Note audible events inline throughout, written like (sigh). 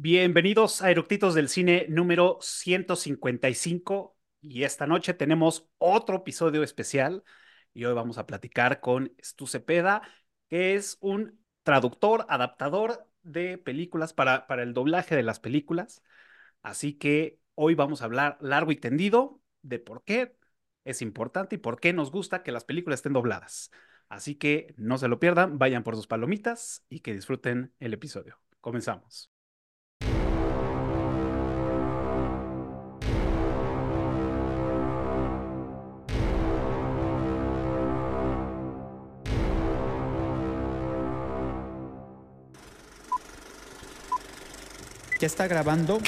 Bienvenidos a Eructitos del Cine número 155 y esta noche tenemos otro episodio especial y hoy vamos a platicar con Stu Cepeda, que es un traductor, adaptador de películas para, para el doblaje de las películas. Así que hoy vamos a hablar largo y tendido de por qué es importante y por qué nos gusta que las películas estén dobladas. Así que no se lo pierdan, vayan por sus palomitas y que disfruten el episodio. Comenzamos. ¿Ya está grabando?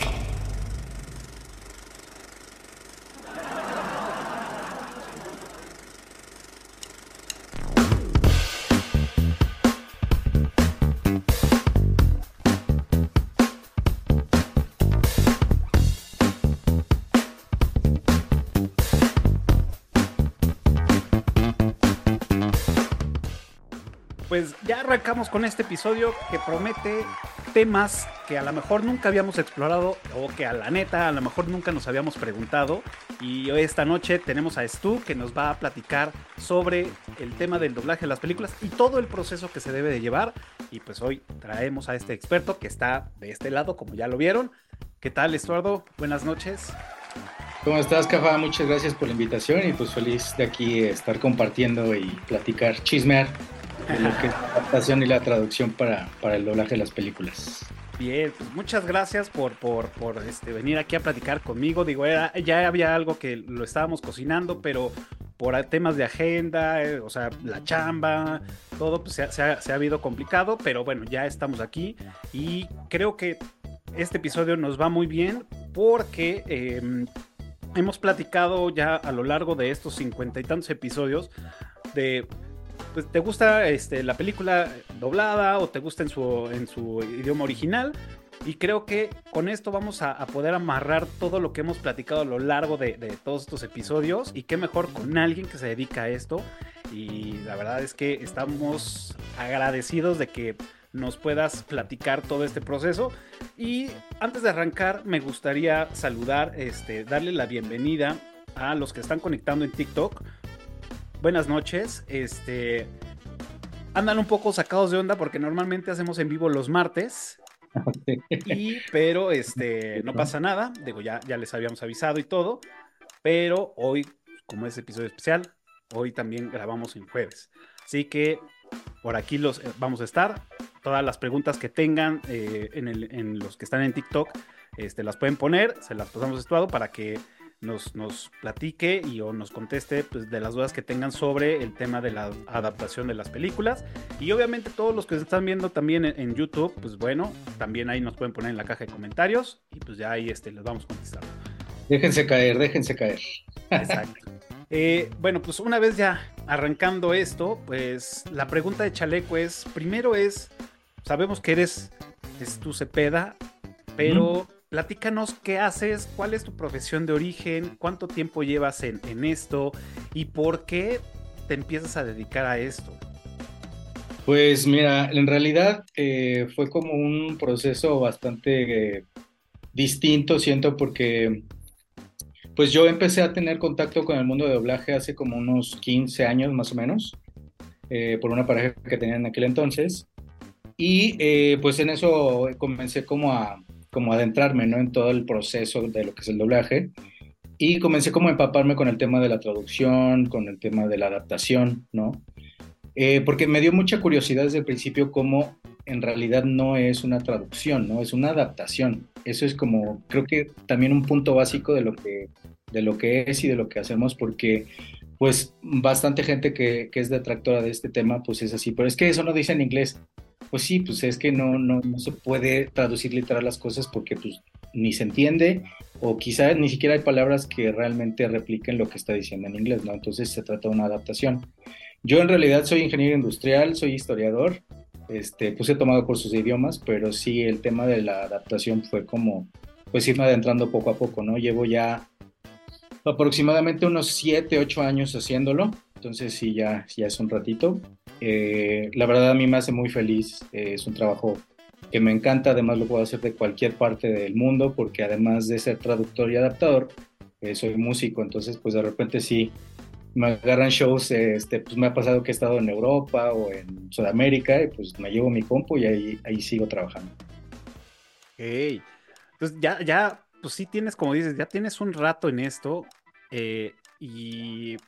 Pues ya arrancamos con este episodio que promete temas que a lo mejor nunca habíamos explorado o que a la neta a lo mejor nunca nos habíamos preguntado. Y hoy esta noche tenemos a Stu que nos va a platicar sobre el tema del doblaje de las películas y todo el proceso que se debe de llevar. Y pues hoy traemos a este experto que está de este lado, como ya lo vieron. ¿Qué tal, Estuardo? Buenas noches. ¿Cómo estás, Cafa? Muchas gracias por la invitación y pues feliz de aquí estar compartiendo y platicar, chismear de lo que es la adaptación y la traducción para, para el doblaje de las películas. Bien, pues muchas gracias por, por, por este, venir aquí a platicar conmigo. Digo, ya había algo que lo estábamos cocinando, pero por temas de agenda, eh, o sea, la chamba, todo pues, se, ha, se, ha, se, ha, habido complicado, pero bueno, ya estamos aquí y creo que este episodio nos va muy bien porque eh, hemos platicado ya a lo largo de estos cincuenta y tantos episodios de pues te gusta este, la película doblada o te gusta en su, en su idioma original. Y creo que con esto vamos a, poder amarrar todo lo que hemos platicado a lo largo de, de, todos estos episodios. Y qué mejor con alguien que se dedica a esto. Y la verdad es que estamos agradecidos de que nos puedas platicar todo este proceso. Y antes de arrancar, me gustaría saludar, este, darle la bienvenida a los que están conectando en TikTok buenas noches. Este andan un poco sacados de onda porque normalmente hacemos en vivo los martes. Y, pero este no pasa nada, digo, ya, ya les habíamos avisado y todo, pero hoy, como es episodio especial, hoy también grabamos en jueves. Así que por aquí los vamos a estar. Todas las preguntas que tengan eh, en, el, en, los que están en TikTok, este, las pueden poner, se las pasamos estuado para que nos, nos platique y o nos conteste pues, de las dudas que tengan sobre el tema de la adaptación de las películas. Y obviamente todos los que se están viendo también en, en, YouTube, pues bueno, también ahí nos pueden poner en la caja de comentarios y pues ya ahí este, les vamos contestando. Déjense caer, déjense caer. Exacto. Eh, bueno, pues una vez ya arrancando esto, pues la pregunta de Chaleco es, primero es, sabemos que eres, es tu Cepeda, pero... Mm platícanos qué haces, cuál es tu profesión de origen, cuánto tiempo llevas en, en esto y por qué te empiezas a dedicar a esto. Pues mira, en realidad eh, fue como un proceso bastante eh, distinto, siento, porque pues yo empecé a tener contacto con el mundo de doblaje hace como unos 15 años más o menos, eh, por una pareja que tenía en aquel entonces. Y pues en eso comencé como a, como adentrarme ¿no? en todo el proceso de lo que es el doblaje y comencé como a empaparme con el tema de la traducción, con el tema de la adaptación, ¿no? Eh, porque me dio mucha curiosidad desde el principio cómo en realidad no es una traducción, ¿no? Es una adaptación. Eso es como, creo que también un punto básico de lo que, de lo que es y de lo que hacemos, porque pues bastante gente que, que es detractora de este tema, pues es así, pero es que eso no dice en inglés pues sí, pues es que no, no, no se puede traducir literal las cosas porque pues ni se entiende o quizá ni siquiera hay palabras que realmente repliquen lo que está diciendo en inglés, ¿no? Entonces se trata de una adaptación. Yo en realidad soy ingeniero industrial, soy historiador, este, pues he tomado cursos de idiomas, pero sí el tema de la adaptación fue como, pues irme adentrando poco a poco, ¿no? Llevo ya aproximadamente unos 7, 8 años haciéndolo, entonces sí, ya, ya es un ratito. Eh, la verdad a mí me hace muy feliz, eh, es un trabajo que me encanta, además lo puedo hacer de cualquier parte del mundo, porque además de ser traductor y adaptador, eh, soy músico, entonces pues de repente sí me agarran shows, este, pues me ha pasado que he estado en Europa o en Sudamérica, y pues me llevo mi compu y ahí, ahí sigo trabajando. Ok, entonces ya, ya, pues sí tienes, como dices, ya tienes un rato en esto y...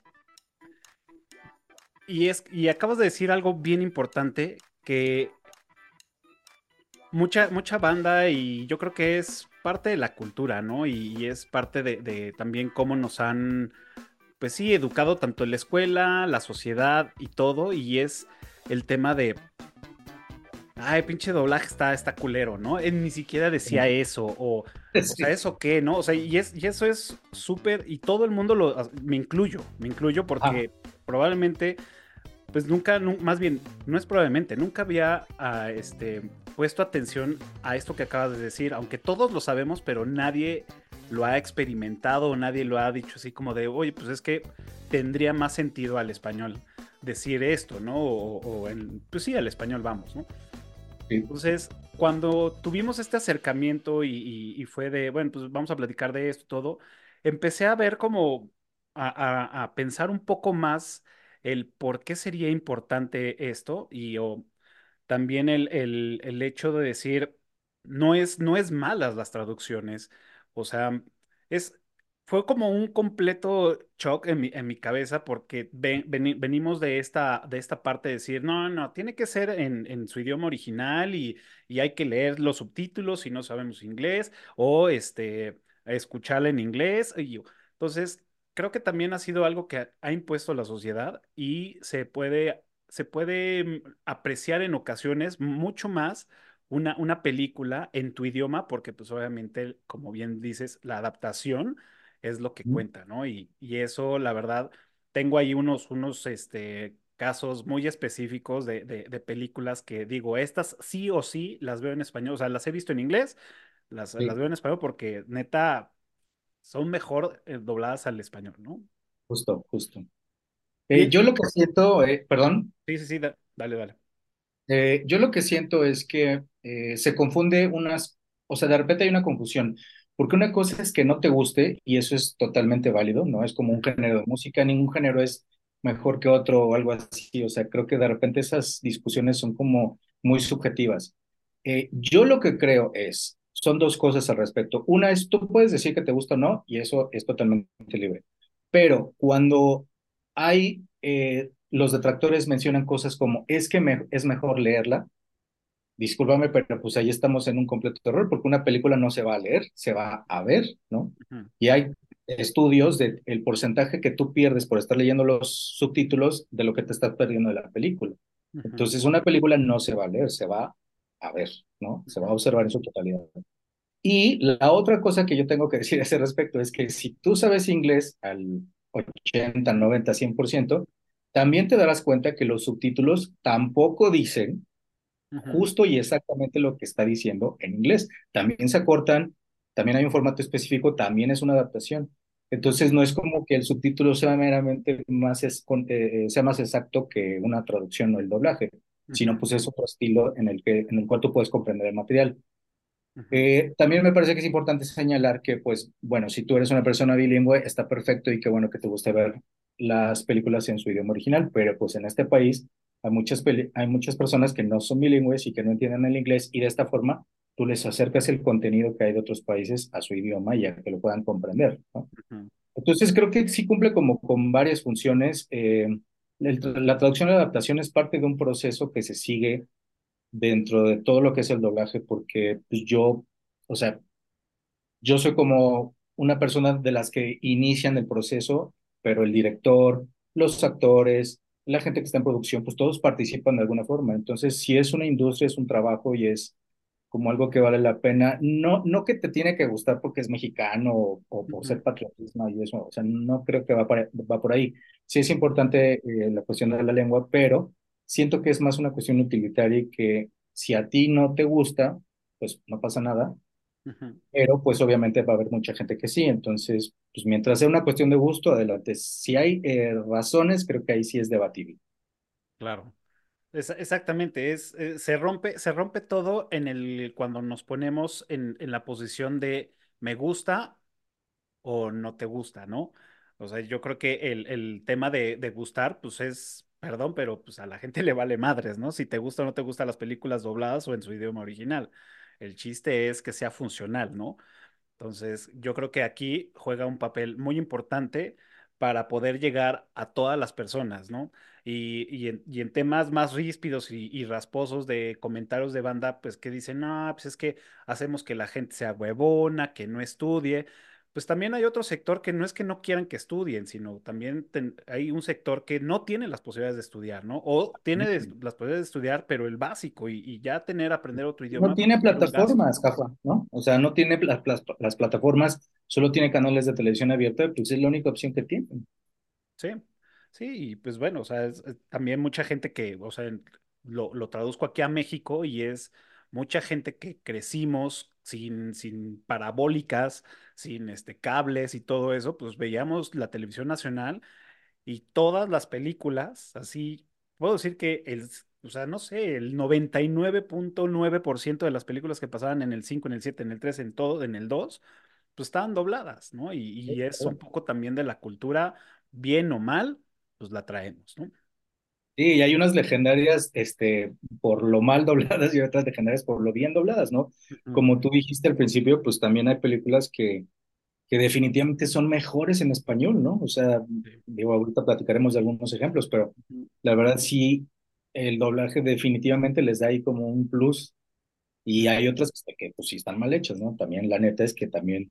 Y, es, y acabas de decir algo bien importante que mucha, mucha banda y yo creo que es parte de la cultura, ¿no? Y, es parte de, también cómo nos han, pues sí, educado tanto en la escuela, la sociedad y todo, y es el tema de, ay, pinche doblaje está, está culero, ¿no? Él ni siquiera decía eso, o, (laughs) o sea, ¿eso qué, no? O sea, y, es, y eso es súper, y todo el mundo lo, me incluyo, me incluyo porque probablemente pues nunca, más bien, no es probablemente, nunca había ah, este, puesto atención a esto que acabas de decir, aunque todos lo sabemos, pero nadie lo ha experimentado, nadie lo ha dicho así como de, oye, pues es que tendría más sentido al español decir esto, ¿no? O, en, pues sí, al español vamos, ¿no? Entonces, cuando tuvimos este acercamiento y, fue de, bueno, pues vamos a platicar de esto todo, empecé a ver como, a, pensar un poco más el por qué sería importante esto y también el, el, hecho de decir, no es, no es malas las traducciones, o sea, es, fue como un completo shock en mi, en mi cabeza porque venimos de esta, de esta parte de decir, no, no, tiene que ser en, en su idioma original y, y, hay que leer los subtítulos si no sabemos inglés o este, escucharla en inglés. Y, entonces, creo que también ha sido algo que ha impuesto la sociedad y se puede, se puede mm, apreciar en ocasiones mucho más una, una película en tu idioma, porque pues obviamente, como bien dices, la adaptación es lo que cuenta, ¿no? Y, y eso, la verdad, tengo ahí unos, unos este, casos muy específicos de, de, películas que digo, estas sí o sí las veo en español, o sea, las he visto en inglés, las, las veo en español porque neta, son mejor eh, dobladas al español, ¿no? Justo, justo. Eh, yo lo que siento, eh, perdón. Sí, sí, sí, dale, dale. yo lo que siento es que se confunde unas, o sea, de repente hay una confusión, porque una cosa es que no te guste y eso es totalmente válido, ¿no? Es como un género de música, ningún género es mejor que otro o algo así, o sea, creo que de repente esas discusiones son como muy subjetivas. yo lo que creo es, son dos cosas al respecto. Una es, tú puedes decir que te gusta o no, y eso es totalmente libre. Pero cuando hay, eh, los detractores mencionan cosas como, es que me, es mejor leerla, discúlpame, pero pues ahí estamos en un completo error, porque una película no se va a leer, se va a ver, ¿no? Y hay estudios del el porcentaje que tú pierdes por estar leyendo los subtítulos de lo que te estás perdiendo de la película. Entonces, una película no se va a leer, se va a ver, ¿no? Se va a observar en su totalidad. Y la otra cosa que yo tengo que decir a ese respecto es que si tú sabes inglés al 80, 90, 100%, también te darás cuenta que los subtítulos tampoco dicen justo y exactamente lo que está diciendo en inglés. También se acortan, también hay un formato específico, también es una adaptación. Entonces no es como que el subtítulo sea meramente más, es, eh, sea más exacto que una traducción o el doblaje, sino pues es otro estilo en el, que, en el cual tú puedes comprender el material. Eh, también me parece que es importante señalar que, pues, bueno, si tú eres una persona bilingüe, está perfecto y qué bueno que te guste ver las películas en su idioma original, pero pues en este país hay muchas, hay muchas personas que no son bilingües y que no entienden el inglés y de esta forma tú les acercas el contenido que hay de otros países a su idioma y a que lo puedan comprender, ¿no? Entonces creo que sí cumple como con varias funciones. Eh, la traducción y la adaptación es parte de un proceso que se sigue dentro de todo lo que es el doblaje, porque pues, yo, o sea, yo soy como una persona de las que inician el proceso, pero el director, los actores, la gente que está en producción, pues todos participan de alguna forma. Entonces, si es una industria, es un trabajo y es como algo que vale la pena, no, no que te tiene que gustar porque es mexicano o, por ser patriotismo y eso, o sea, no creo que va por, va por ahí. Sí es importante eh, la cuestión de la lengua, pero siento que es más una cuestión utilitaria y que si a ti no te gusta, pues no pasa nada, pero pues obviamente va a haber mucha gente que sí, entonces, pues mientras sea una cuestión de gusto, adelante. Si hay eh, razones, creo que ahí sí es debatible. Claro. Exactamente, es, eh, se rompe, se rompe todo en el, cuando nos ponemos en, en la posición de me gusta o no te gusta, ¿no? O sea, yo creo que el, el tema de, de gustar, pues es, perdón, pero pues a la gente (laughs) le vale madres, ¿no? Si te gusta o no te gustan las películas dobladas o en su idioma original. El chiste es que sea funcional, ¿no? Entonces, yo creo que aquí juega un papel muy importante para poder llegar a todas las personas, ¿no? Y, y en, y en temas más ríspidos y, y rasposos de comentarios de banda, pues que dicen, no, pues es que hacemos que la gente sea huevona, que no estudie. Pues también hay otro sector que no es que no quieran que estudien, sino también ten- hay un sector que no tiene las posibilidades de estudiar, ¿no? O tiene las posibilidades de estudiar, pero el básico y, ya tener, aprender otro No idioma, pues tiene es un gasto. plataformas, Jafa, ¿no? O sea, no tiene pla- plas- las plataformas, solo tiene canales de televisión abierta, pues es la única opción que tiene. Sí, sí, y pues bueno, o sea, es, es también mucha gente que, o sea, lo, lo traduzco aquí a México y es mucha gente que crecimos sin, sin parabólicas, sin este, cables y todo eso, pues veíamos la televisión nacional y todas las películas, así, puedo decir que el, o sea, no sé, el noventa y nueve nueve punto nueve por ciento de las películas que pasaban en el 5, en el 7, en el 3, en todo, en el 2 pues estaban dobladas, ¿no? Y, y es un poco también de la cultura, bien o mal, pues la traemos, ¿no? Sí, y hay unas legendarias, este, por lo mal (laughs) dobladas y otras legendarias por lo bien dobladas, ¿no? Ujú, Como tú dijiste al principio, pues también hay películas que, que definitivamente son mejores en español, ¿no? O sea, digo, ahorita platicaremos de algunos ejemplos, pero ujú, la verdad sí, el doblaje definitivamente les da ahí como un plus Y hay otras que, pues sí están mal hechas, ¿no? También la neta es que también,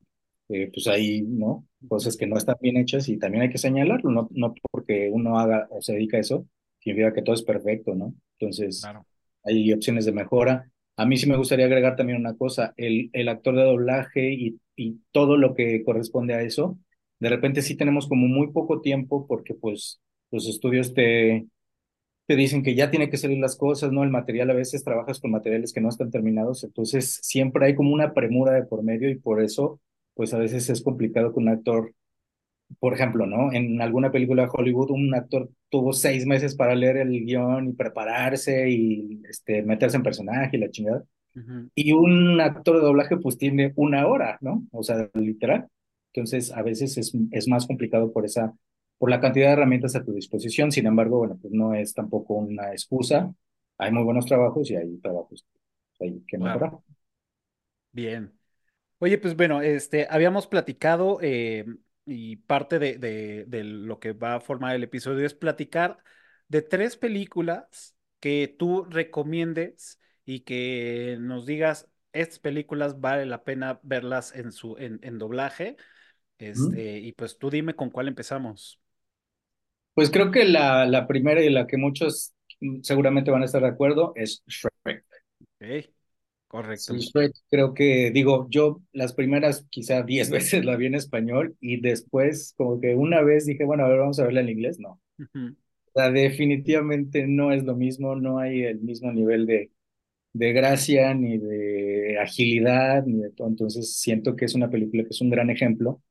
eh, pues hay, ¿no? Cosas que no están bien hechas y también hay que señalarlo, no, no porque uno haga o se dedica a eso, significa que todo es perfecto, ¿no? Entonces, Claro. hay opciones de mejora. A mí sí me gustaría agregar también una cosa, el, el actor de doblaje y, y todo lo que corresponde a eso, de repente sí tenemos como muy poco tiempo porque pues los estudios te te dicen que ya tiene que salir las cosas, ¿no? El material a veces trabajas con materiales que no están terminados, entonces siempre hay como una premura de por medio y por eso, pues a veces es complicado que un actor, por ejemplo, ¿no? En alguna película de Hollywood, un actor tuvo seis meses para leer el guion y prepararse y este, meterse en personaje y la chingada. Ujú, Y un actor de doblaje pues tiene una hora, ¿no? O sea, literal. Entonces, a veces es, es más complicado por esa, por la cantidad de herramientas a tu disposición. Sin embargo, bueno, pues no es tampoco una excusa. Hay muy buenos trabajos y hay trabajos que hay que. Bien. Oye, pues bueno, este, habíamos platicado eh, y parte de, de, de lo que va a formar el episodio es platicar de tres películas que tú recomiendes y que nos digas, estas películas vale la pena verlas en su, en, en doblaje. ¿Mm? Este, y pues tú dime con cuál empezamos. Pues creo que la, la primera y la que muchos mm, seguramente van a estar de acuerdo es Shrek. Ok, Sí, correcto. Shrek, creo que, digo, yo las primeras quizá diez (laughs) veces la vi en español y después como que una vez dije, bueno, a ver, vamos a verla en inglés, no. Ujú, O sea, definitivamente no es lo mismo, no hay el mismo nivel de, de gracia, ni de agilidad, ni de todo. Entonces siento que es una película que es un gran ejemplo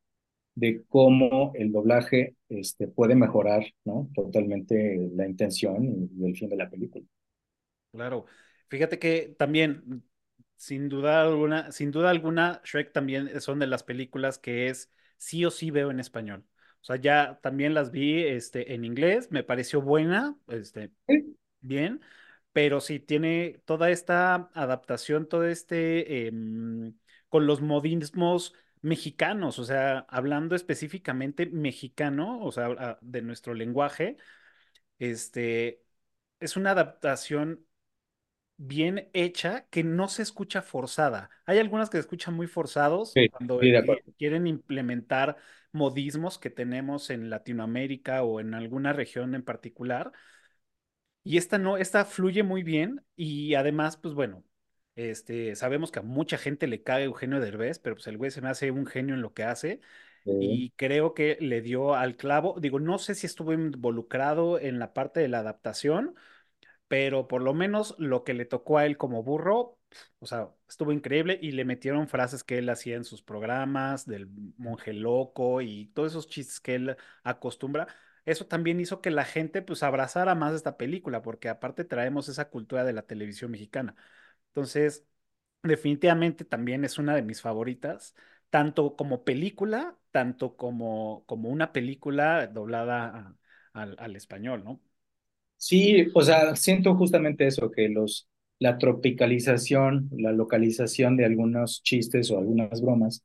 de cómo el doblaje este, puede mejorar, ¿no? Totalmente la intención y el fin de la película. Claro. Fíjate que también, sin duda alguna, sin duda alguna, Shrek también son de las películas que es sí o sí veo en español. O sea, ya también las vi este, en inglés, me pareció buena, este, Sí, bien, pero sí tiene toda esta adaptación, todo este, em, con los modismos mexicanos, o sea, hablando específicamente mexicano, o sea, de nuestro lenguaje, este, es una adaptación bien hecha que no se escucha forzada. Hay algunas que se escuchan muy forzados sí, cuando sí, quieren implementar modismos que tenemos en Latinoamérica o en alguna región en particular. Y esta no, esta fluye muy bien y además, pues bueno, este, sabemos que a mucha gente le cae Eugenio Derbez, pero pues el güey se me hace un genio en lo que hace y creo que le dio al clavo. Digo, no sé si estuvo involucrado en la parte de la adaptación pero por lo menos lo que le tocó a él como burro, o sea, estuvo increíble y le metieron frases que él hacía en sus programas del monje loco y todos esos chistes que él acostumbra. eso también hizo que la gente pues abrazara más esta película, porque aparte traemos esa cultura de la televisión mexicana. Entonces, definitivamente también es una de mis favoritas, tanto como película, tanto como, como una película doblada al español, ¿no? Sí, o sea, siento justamente eso, que los, la tropicalización, la localización de algunos chistes o algunas bromas,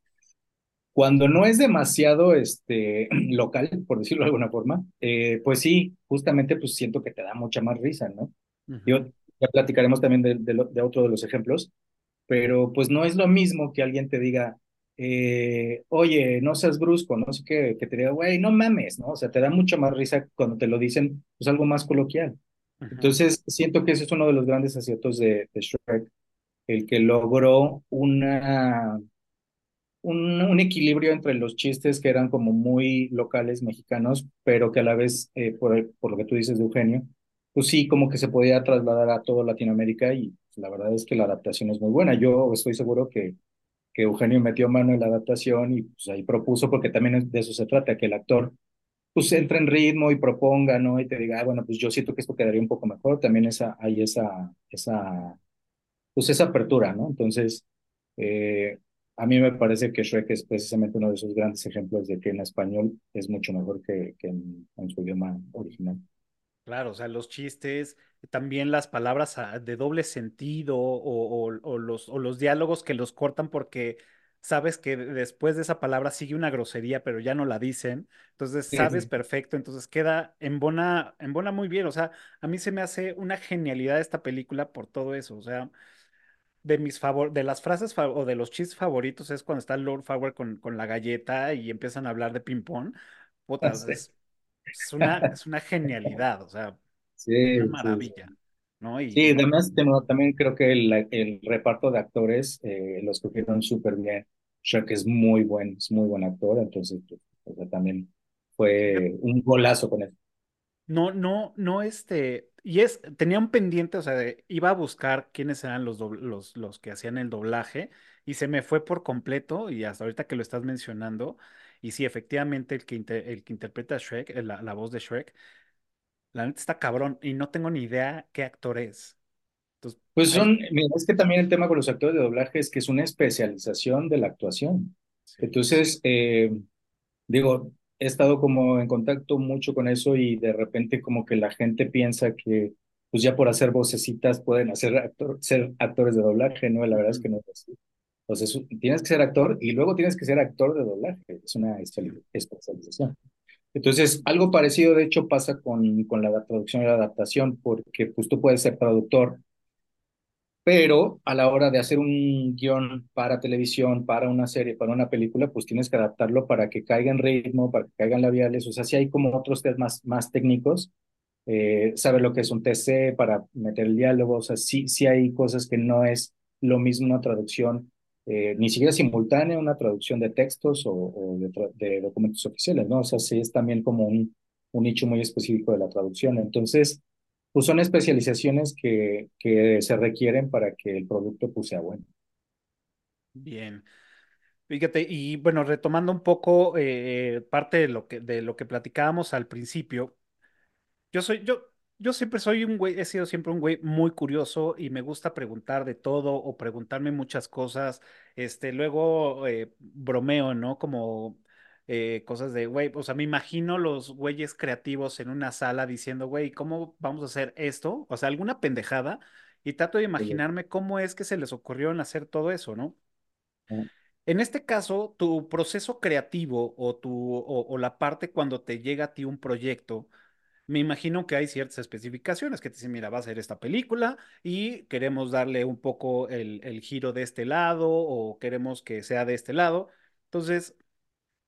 cuando no es demasiado este, (clears throat) local, por decirlo de alguna forma, eh, pues sí, justamente pues siento que te da mucha más risa, ¿no? Yo, ya platicaremos también de, de, lo- de otro de los ejemplos, pero pues no es lo mismo que alguien te diga, eh, oye, no seas brusco, no sé qué, que te diga, güey, no mames, ¿no? O sea, te da mucha más risa cuando te lo dicen, pues algo más coloquial. Entonces, siento que ese es uno de los grandes aciertos de, de Shrek, el que logró una, un, un equilibrio entre los chistes que eran como muy locales mexicanos, pero que a la vez, eh, por, el- por lo que tú dices de Eugenio, pues sí, como que se podía trasladar a toda Latinoamérica y pues, la verdad es que la adaptación es muy buena. Yo estoy seguro que, que Eugenio metió mano en la adaptación y pues ahí propuso, porque también de eso se trata, que el actor pues entre en ritmo y proponga, ¿no? Y te diga, ah, bueno, pues yo siento que esto quedaría un poco mejor, también esa, hay esa, esa, pues esa apertura, ¿no? Entonces, eh, a mí me parece que Shrek es precisamente uno de esos grandes ejemplos de que en español es mucho mejor que, que en su idioma original. Claro, o sea, los chistes, también las palabras ah, de doble sentido o, o- o los, o los diálogos que los cortan porque sabes que después de esa palabra sigue una grosería, pero ya no la dicen. Entonces sabes sí. perfecto, entonces queda embona, embona muy bien. O sea, a mí se me hace una genialidad esta película por todo eso. O sea, de mis favor, de las frases o de los chistes favoritos es cuando está Lord Farquaad con, con la galleta y empiezan a hablar de. Puta, (laughs) Sí, es, es una, es una genialidad, o sea, una sí, sí. maravilla, ¿no? Sí, Y además tengo- también creo que el, el reparto de actores eh, lo escogieron súper bien. Shrek es muy buen, es muy buen actor, entonces pues, o sea, también fue un golazo con él. no, no, no, este, y es, tenía un pendiente, o sea, de- iba a buscar quiénes eran los, dobl- los, los que hacían el doblaje y se me fue por completo y hasta ahorita que lo estás mencionando, y sí, efectivamente el que, inter- el que interpreta a Shrek, eh, la, la voz de Shrek, la neta está cabrón y no tengo ni idea qué actor es. Entonces, Pues son, mira, es que también el tema con los actores de doblaje es que es una especialización de la actuación. sí. Entonces, eh, digo, he estado como en contacto mucho con eso y de repente como que la gente piensa que pues ya por hacer vocecitas pueden hacer actor, ser actores de doblaje, ¿no? La verdad es que no es así. Entonces, tienes que ser actor y luego tienes que ser actor de doblaje. Es una espe- especialización. Entonces, algo parecido, de hecho, pasa con, con la traducción y la adaptación, porque pues tú puedes ser traductor pero a la hora de hacer un guion para televisión, para una serie, para una película, pues tienes que adaptarlo para que caiga en ritmo, para que caigan labiales, o sea, si hay como otros temas más técnicos, eh, saber lo que es un TC para meter el diálogo, o sea, sí, sí hay cosas que no es lo mismo una traducción, eh, ni siquiera simultánea, una traducción de textos o, de, documentos oficiales, ¿no? O sea, sí es también como un, nicho muy específico de la traducción. Entonces, pues son especializaciones que, que se requieren para que el producto pues sea bueno. Bien. Fíjate, y bueno, retomando un poco eh, parte de lo que, de lo que platicábamos al principio, yo soy, yo, yo siempre soy un güey, he sido siempre un güey muy curioso y me gusta preguntar de todo o preguntarme muchas cosas. Este, luego eh, bromeo, ¿no? Como eh, cosas de, güey, o sea, me imagino los güeyes creativos en una sala diciendo, güey, ¿cómo vamos a hacer esto? O sea, alguna pendejada. Y trato de imaginarme cómo es que se les ocurrió en hacer todo eso, ¿no? En este caso, tu proceso creativo o, tu, o, o la parte cuando te llega a ti un proyecto, me imagino que hay ciertas especificaciones que te dicen, mira, va a ser esta película y queremos darle un poco el, el giro de este lado o queremos que sea de este lado. Entonces,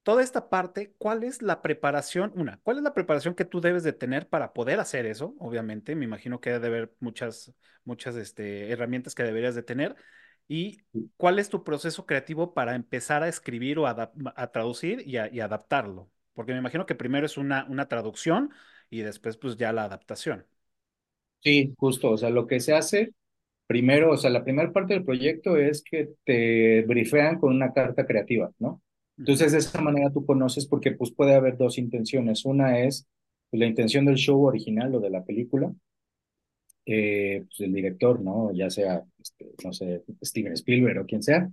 toda esta parte, ¿cuál es la preparación? Una, ¿cuál es la preparación que tú debes de tener para poder hacer eso? Obviamente, me imagino que debe de haber muchas, muchas este, herramientas que deberías de tener. ¿Y cuál es tu proceso creativo para empezar a escribir o a, traducir y, a- y adaptarlo? Porque me imagino que primero es una, una traducción y después pues ya la adaptación. Sí, justo, o sea, lo que se hace primero, o sea, la primera parte del proyecto es que te brifean con una carta creativa, ¿no? Entonces, de esa manera tú conoces porque pues puede haber dos intenciones. Una es la intención del show original o de la película, eh, pues el director, ¿no? Ya sea, este, no sé, Steven Spielberg o quien sea.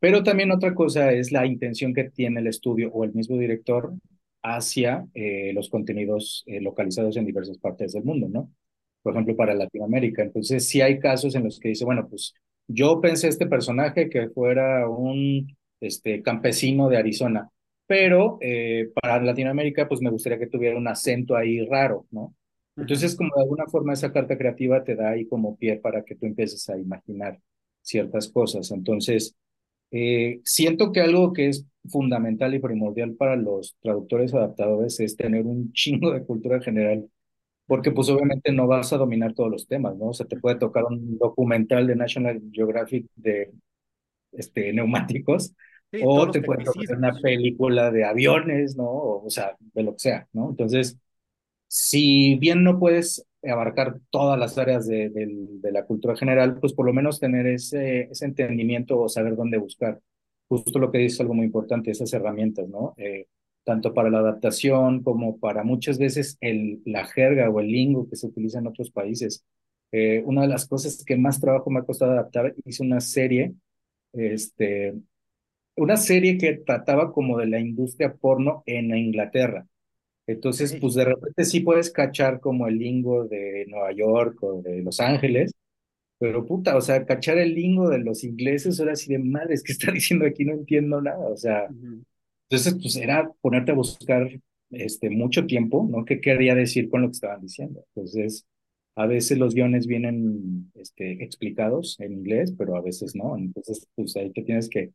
Pero también otra cosa es la intención que tiene el estudio o el mismo director hacia eh, los contenidos eh, localizados en diversas partes del mundo, ¿no? Por ejemplo, para Latinoamérica. Entonces, sí hay casos en los que dice, bueno, pues yo pensé este personaje que fuera un este, campesino de Arizona, pero eh, para Latinoamérica, pues me gustaría que tuviera un acento ahí raro, ¿no? Entonces, como de alguna forma esa carta creativa te da ahí como pie para que tú empieces a imaginar ciertas cosas. Entonces, eh, siento que algo que es fundamental y primordial para los traductores adaptadores es tener un chingo de cultura general, porque pues obviamente no vas a dominar todos los temas, ¿no? O sea, te puede tocar un documental de National Geographic de este, neumáticos, o te puede tocar una película de aviones, ¿no? O, o sea, de lo que sea, ¿no? Entonces, si bien no puedes abarcar todas las áreas de, la cultura general, pues por lo menos tener ese, entendimiento o saber dónde buscar. Justo lo que dice algo muy importante, esas herramientas, ¿no? Eh, tanto para la adaptación como para muchas veces la jerga o el lingo que se utiliza en otros países. Eh, una de las cosas que más trabajo me ha costado adaptar, hice una serie, este, una serie que trataba como de la industria porno en Inglaterra. Entonces, pues de repente sí puedes cachar como el lingo de Nueva York o de Los Ángeles, pero puta, o sea, cachar el lingo de los ingleses, ahora sí de madres, ¿qué (laughs) está diciendo aquí? No entiendo nada, o sea, entonces, pues era ponerte a buscar este, mucho tiempo, ¿no? ¿Qué quería decir con lo que estaban diciendo? Entonces, a veces los guiones vienen este, explicados en inglés, pero a veces no, entonces, pues ahí te tienes que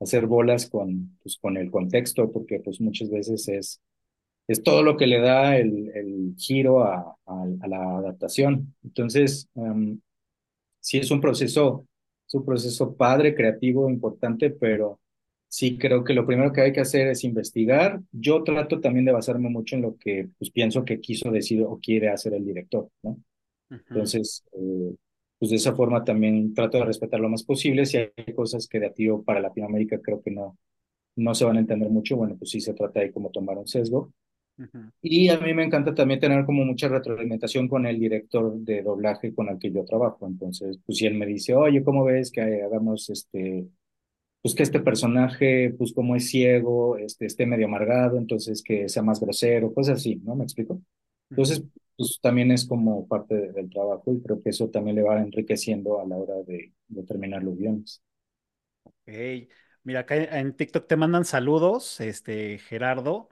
hacer bolas con, pues, con el contexto, porque pues muchas veces es es todo lo que le da el, el giro a, a, la adaptación. Entonces, um, sí es un proceso, es un proceso padre, creativo, importante, pero sí creo que lo primero que hay que hacer es investigar. Yo trato también de basarme mucho en lo que pues, pienso que quiso decir o quiere hacer el director, ¿no? Entonces, eh, pues de esa forma también trato de respetar lo más posible. Si hay cosas que de a ti para Latinoamérica creo que no, no se van a entender mucho, bueno, pues sí se trata de cómo tomar un sesgo. Y a mí me encanta también tener como mucha retroalimentación con el director de doblaje con el que yo trabajo. Entonces, pues si él me dice, oye, ¿cómo ves que hagamos este, pues que este personaje, pues como es ciego, este, esté medio amargado, entonces que sea más grosero, cosas así, ¿no? ¿Me explico? Entonces, pues también es como parte del trabajo y creo que eso también le va enriqueciendo a la hora de, de terminar los guiones. Ok, mira, acá en TikTok te mandan saludos, este, Gerardo.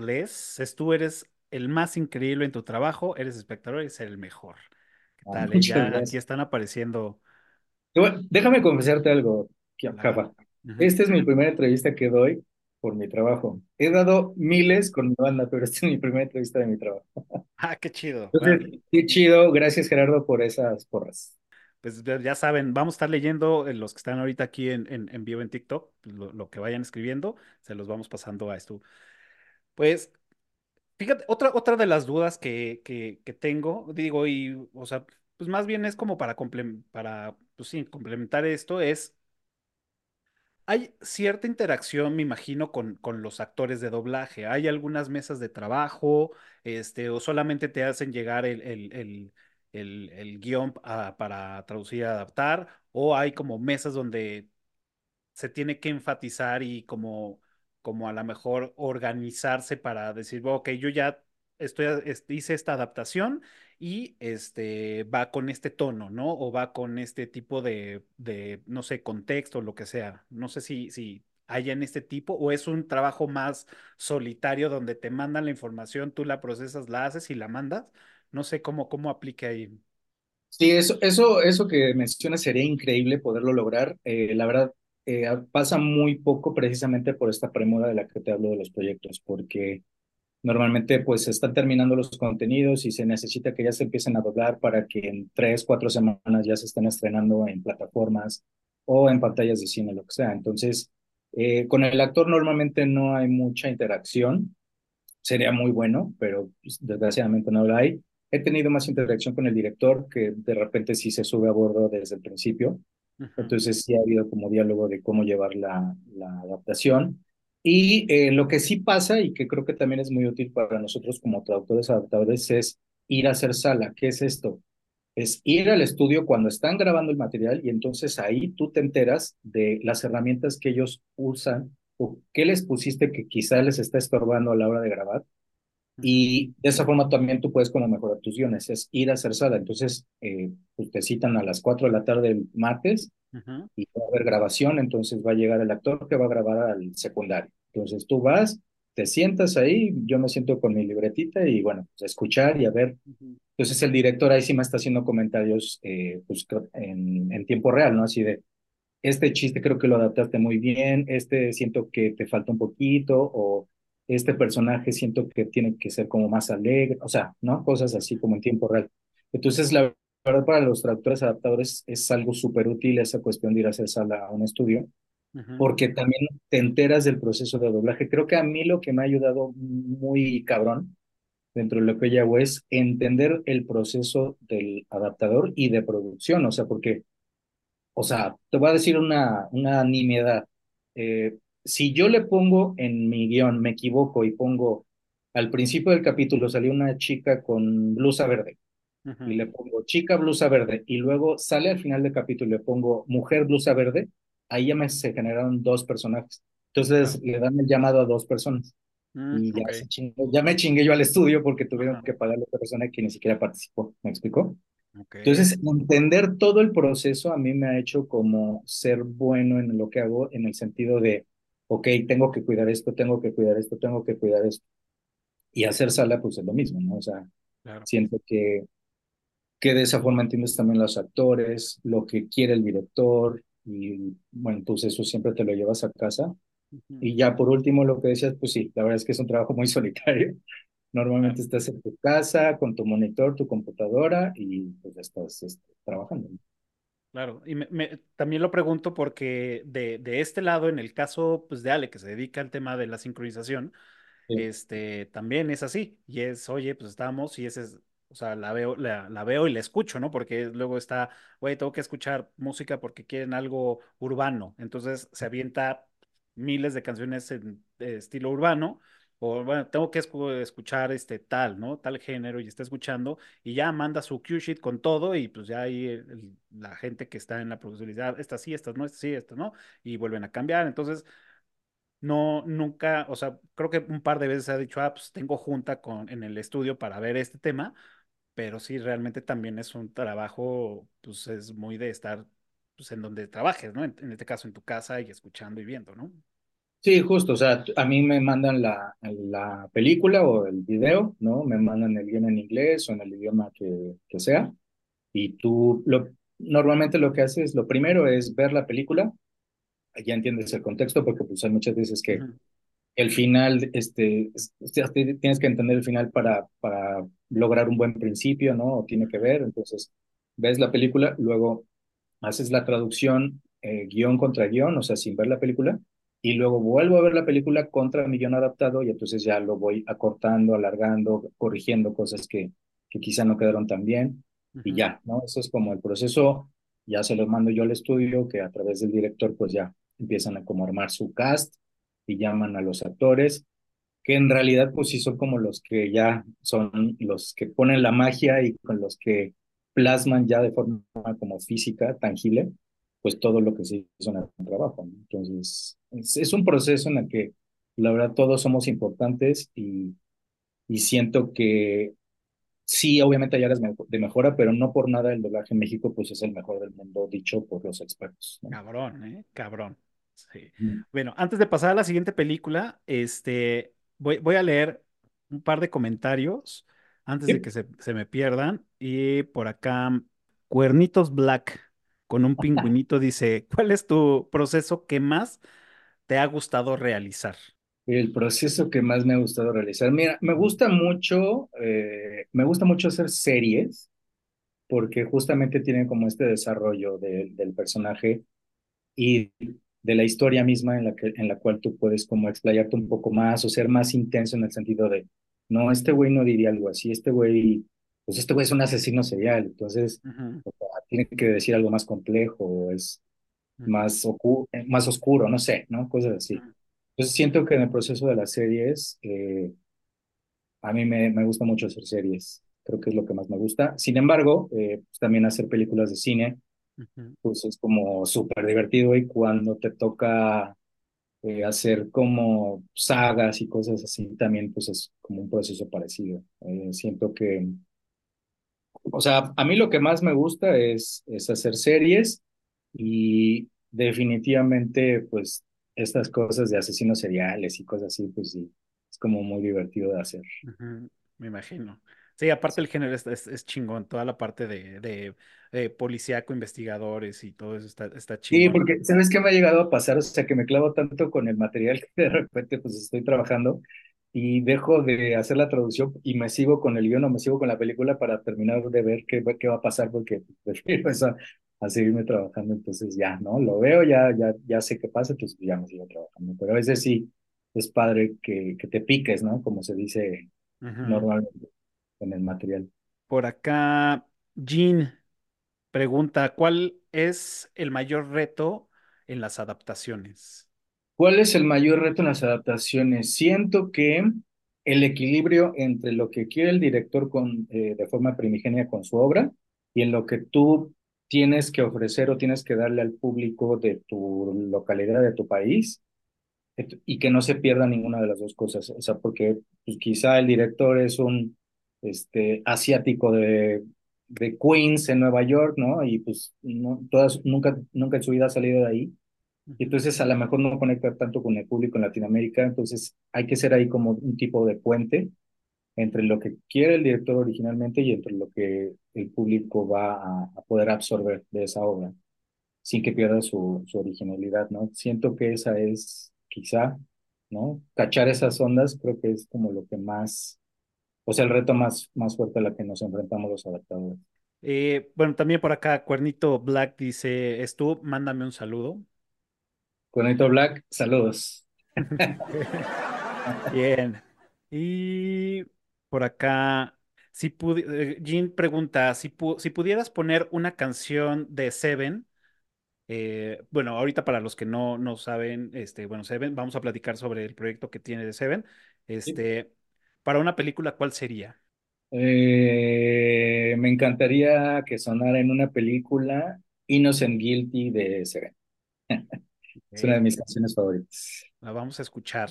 Les, tú eres el más increíble en tu trabajo, eres espectador y eres el mejor. ¿Qué ah, tal? ya aquí están apareciendo. déjame confesarte algo, Jafa. Esta es mi primera entrevista que doy por mi trabajo. He dado miles con mi banda, pero esta es mi primera entrevista de mi trabajo. (laughs) Ah, qué chido. Qué chido. Gracias, Gerardo, por esas porras. Pues ya saben, vamos a estar leyendo eh, los que están ahorita aquí en, en, vivo en TikTok, lo, lo, que vayan escribiendo, se los vamos pasando a esto. Pues, fíjate, otra, otra de las dudas que, que, tengo, digo, y, o sea, pues más bien es como para, para pues complementar esto, es, hay cierta interacción, me imagino, con, con los actores de doblaje. Hay algunas mesas de trabajo, este, o solamente te hacen llegar el, el, el, el guion para traducir y adaptar, o hay como mesas donde se tiene que enfatizar y como como a lo mejor organizarse para decir, ok, yo ya estoy, hice esta adaptación y este va con este tono, ¿no? O va con este tipo de, de no sé, contexto, lo que sea. No sé si, si haya en este tipo o es un trabajo más solitario donde te mandan la información, tú la procesas, la haces y la mandas. No sé cómo, cómo aplique ahí. Sí, eso, eso, eso que mencionas sería increíble poderlo lograr. Eh, la verdad, eh, pasa muy poco precisamente por esta premura de la que te hablo de los proyectos, porque normalmente pues están terminando los contenidos y se necesita que ya se empiecen a doblar para que en tres, cuatro semanas ya se estén estrenando en plataformas o en pantallas de cine, lo que sea. Entonces, eh, con el actor normalmente no hay mucha interacción. Sería muy bueno, pero pues, desgraciadamente no lo hay. He tenido más interacción con el director que de repente sí se sube a bordo desde el principio entonces sí ha habido como diálogo de cómo llevar la, la adaptación. Y eh, lo que sí pasa y que creo que también es muy útil para nosotros como traductores adaptadores es ir a hacer sala. ¿Qué es esto? Es ir al estudio cuando están grabando el material y entonces ahí tú te enteras de las herramientas que ellos usan o qué les pusiste que quizá les está estorbando a la hora de grabar. Y de esa forma también tú puedes como mejorar tus guiones, es ir a hacer sala. Entonces, eh, pues te citan a las 4 de la tarde el martes y va a haber grabación, entonces va a llegar el actor que va a grabar al secundario. Entonces tú vas, te sientas ahí, yo me siento con mi libretita y bueno, pues a escuchar y a ver. Entonces el director ahí sí me está haciendo comentarios eh, pues, en, en tiempo real, ¿no? Así de, este chiste creo que lo adaptaste muy bien, este siento que te falta un poquito, o este personaje siento que tiene que ser como más alegre, o sea, ¿no? Cosas así como en tiempo real. Entonces, la verdad, para los traductores adaptadores es algo súper útil esa cuestión de ir a hacer sala a un estudio, porque también te enteras del proceso de doblaje. Creo que a mí lo que me ha ayudado muy cabrón dentro de lo que yo hago es entender el proceso del adaptador y de producción, o sea, porque, o sea, te voy a decir una, una nimiedad. Eh, si yo le pongo en mi guion, me equivoco y pongo al principio del capítulo salió una chica con blusa verde y le pongo chica blusa verde y luego sale al final del capítulo y le pongo mujer blusa verde, ahí ya me se generaron dos personajes. Entonces le dan el llamado a dos personas. Mm, y ya, ok. se chingó- ya me chingué yo al estudio porque tuvieron que pagar a otra persona que ni siquiera participó. ¿Me explicó? Ok. Entonces, entender todo el proceso a mí me ha hecho como ser bueno en lo que hago, en el sentido de, ok, tengo que cuidar esto, tengo que cuidar esto, tengo que cuidar esto. Y hacer sala, pues es lo mismo, ¿no? O sea, Claro. siento que, que de esa forma entiendes también los actores, lo que quiere el director, y bueno, pues eso siempre te lo llevas a casa. Y ya por último, lo que decías, pues sí, la verdad es que es un trabajo muy (laughs) solitario. Normalmente estás en tu casa con tu monitor, tu computadora y pues estás este, trabajando. Claro, y me- me- también lo pregunto porque de, de este lado, en el caso pues, de Ale, que se dedica al tema de la sincronización, Sí. este, también es así, y es, oye, pues estamos, y ese es, o sea, la veo, la, la veo y la escucho, ¿no? Porque luego está, güey, tengo que escuchar música porque quieren algo urbano, entonces se avienta miles de canciones en eh, estilo urbano, o bueno, tengo que escu- escuchar este tal, ¿no? Tal género, y está escuchando, y ya manda su cue sheet con todo, y pues ya ahí la gente que está en la "Ah, estas sí, estas no, estas sí, estas no, y vuelven a cambiar, entonces no, nunca, o sea, creo que un par de veces ha dicho, ah, pues tengo junta con, en el estudio para ver este tema, pero sí, realmente también es un trabajo, pues es muy de estar, pues en donde trabajes, ¿no? En este caso, en tu casa y escuchando y viendo, ¿no? Sí, justo, o sea, a mí me mandan la, la película o el video, ¿no? Me mandan el guion en inglés o en el idioma que, que sea, y tú lo, normalmente lo que haces, lo primero es ver la película, ya entiendes el contexto, porque pues hay muchas veces que el final, este, es- o sea, ti- tienes que entender el final para, para lograr un buen principio, ¿no? O tiene que ver, entonces ves la película, luego haces la traducción eh, guion contra guion, o sea, sin ver la película, y luego vuelvo a ver la película contra mi guion adaptado y entonces ya lo voy acortando, alargando, corrigiendo cosas que, que quizá no quedaron tan bien y ya, ¿no? Eso es como el proceso, ya se lo mando yo al estudio, que a través del director pues ya empiezan a como armar su cast y llaman a los actores, que en realidad pues sí son como los que ya son los que ponen la magia y con los que plasman ya de forma como física, tangible, pues todo lo que se hizo en el trabajo. ¿no? Entonces, es, es un proceso en el que la verdad todos somos importantes y, y siento que sí, obviamente hay áreas de mejora, pero no por nada el doblaje en México pues es el mejor del mundo, dicho por los expertos. ¿no? Cabrón, ¿eh? Cabrón. Sí. Mm. Bueno, antes de pasar a la siguiente película, este, voy, voy a leer un par de comentarios antes de que se, se me pierdan. Y por acá, Cuernitos Black con un (laughs) pingüinito dice, ¿cuál es tu proceso que más te ha gustado realizar? El proceso que más me ha gustado realizar. Mira, me gusta mucho, eh, me gusta mucho hacer series porque justamente tienen como este desarrollo de- del personaje y de la historia misma en la que, en la cual tú puedes como explayarte un poco más o ser más intenso en el sentido de, no, este güey no diría algo así, este güey, pues este güey es un asesino serial, entonces tiene que decir algo más complejo, o es más, eh, más oscuro, no sé, ¿no? Cosas así. Entonces siento que en el proceso de las series, eh, a mí me, me gusta mucho hacer series, creo que es lo que más me gusta. Sin embargo, eh, pues también hacer películas de cine, pues es como súper divertido y cuando te toca eh, hacer como sagas y cosas así, también pues es como un proceso parecido. Eh, siento que, o sea, a mí lo que más me gusta es, es hacer series y definitivamente pues estas cosas de asesinos seriales y cosas así, pues sí, es como muy divertido de hacer. ujú, me imagino. Sí, aparte el género es, es, es chingón, toda la parte de, de, de policíaco, investigadores y todo eso está, está Sí, chingón. porque ¿sabes qué me ha llegado a pasar? O sea, que me clavo tanto con el material (laughs) que de repente pues estoy trabajando y dejo de hacer la traducción y me sigo con el guion o me sigo con la película para terminar de ver qué, qué va a pasar porque (laughs) prefiero eso a seguirme trabajando. Entonces ya, ¿no? Lo veo, ya, ya, ya sé qué pasa, entonces ya me sigo trabajando. Pero a veces sí es padre que, que te piques, ¿no? Como se dice normalmente en el material. Por acá, Jean pregunta, ¿cuál es el mayor reto en las adaptaciones? ¿Cuál es el mayor reto en las adaptaciones? Siento que el equilibrio entre lo que quiere el director con, eh, de forma primigenia con su obra y en lo que tú tienes que ofrecer o tienes que darle al público de tu localidad, de tu país, et- y que no se pierda ninguna de las dos cosas. O sea, porque pues, quizá el director es un este, asiático de, de Queens en Nueva York, ¿no? Y pues no, todas, nunca, nunca en su vida ha salido de ahí. Entonces a lo mejor no conecta tanto con el público en Latinoamérica, entonces hay que ser ahí como un tipo de puente entre lo que quiere el director originalmente y entre lo que el público va a, a poder absorber de esa obra, sin que pierda su, su originalidad, ¿no? Siento que esa es quizá, ¿no? Cachar esas ondas creo que es como lo que más, o sea, el reto más, más fuerte a la que nos enfrentamos los adaptadores. Eh, bueno, también por acá, Cuernito Black dice, es tú, mándame un saludo. Conecto Black, saludos. (laughs) Bien. Y por acá, si eh, Jean pregunta, si, pu- si pudieras poner una canción de Seven, eh, bueno, ahorita para los que no, no saben, este, bueno, Seven, vamos a platicar sobre el proyecto que tiene de Seven. Sí. Este, para una película, ¿cuál sería? Eh, me encantaría que sonara en una película Innocent Guilty de Seven. (laughs) Es una de mis canciones favoritas. la vamos a escuchar.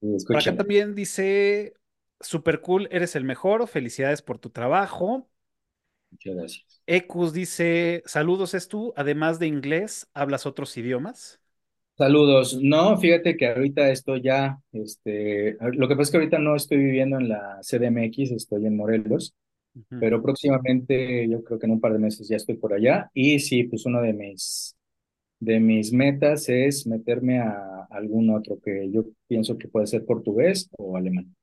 Por acá también dice, super cool, eres el mejor, felicidades por tu trabajo. Muchas gracias. Ecus dice, saludos, ¿es tú? Además de inglés, ¿hablas otros idiomas? Saludos. No, fíjate que ahorita estoy ya, este, lo que pasa es que ahorita no estoy viviendo en la CDMX, estoy en Morelos, pero próximamente, yo creo que en un par de meses ya estoy por allá. Y sí, pues uno de mis, de mis metas es meterme a algún otro que yo pienso que puede ser portugués o alemán.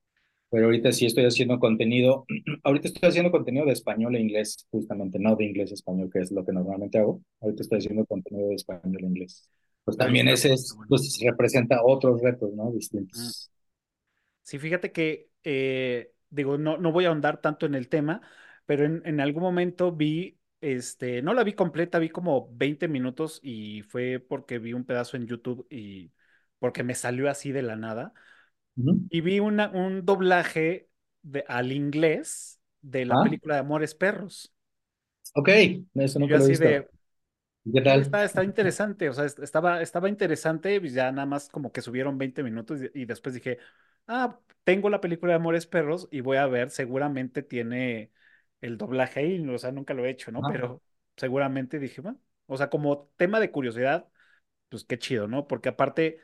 Pero ahorita sí estoy haciendo contenido, (clears throat) ahorita estoy haciendo contenido de español e inglés, justamente, no de inglés español, que es lo que normalmente hago. Ahorita estoy haciendo contenido de español e inglés. Pues Oye, también ese es, pues representa otros retos, ¿no? Mm. Distintos. Sí, fíjate que, eh, digo, no, no voy a ahondar tanto en el tema, pero en, en algún momento vi, este, no la vi completa, vi como 20 minutos y fue porque vi un pedazo en YouTube y porque me salió así de la nada. Ujú. Y vi una, un doblaje de, al inglés de la Ah, película de Amores Perros. ok, eso Y yo así de, ¿Qué tal? está, está interesante, o sea, est- estaba, estaba interesante, y ya nada más como que subieron 20 minutos y, y después dije, ah, tengo la película de Amores Perros y voy a ver, seguramente tiene el doblaje ahí, o sea, nunca lo he hecho, ¿no? Ah, Pero seguramente dije, bueno, o sea, como tema de curiosidad, pues qué chido, ¿no? Porque aparte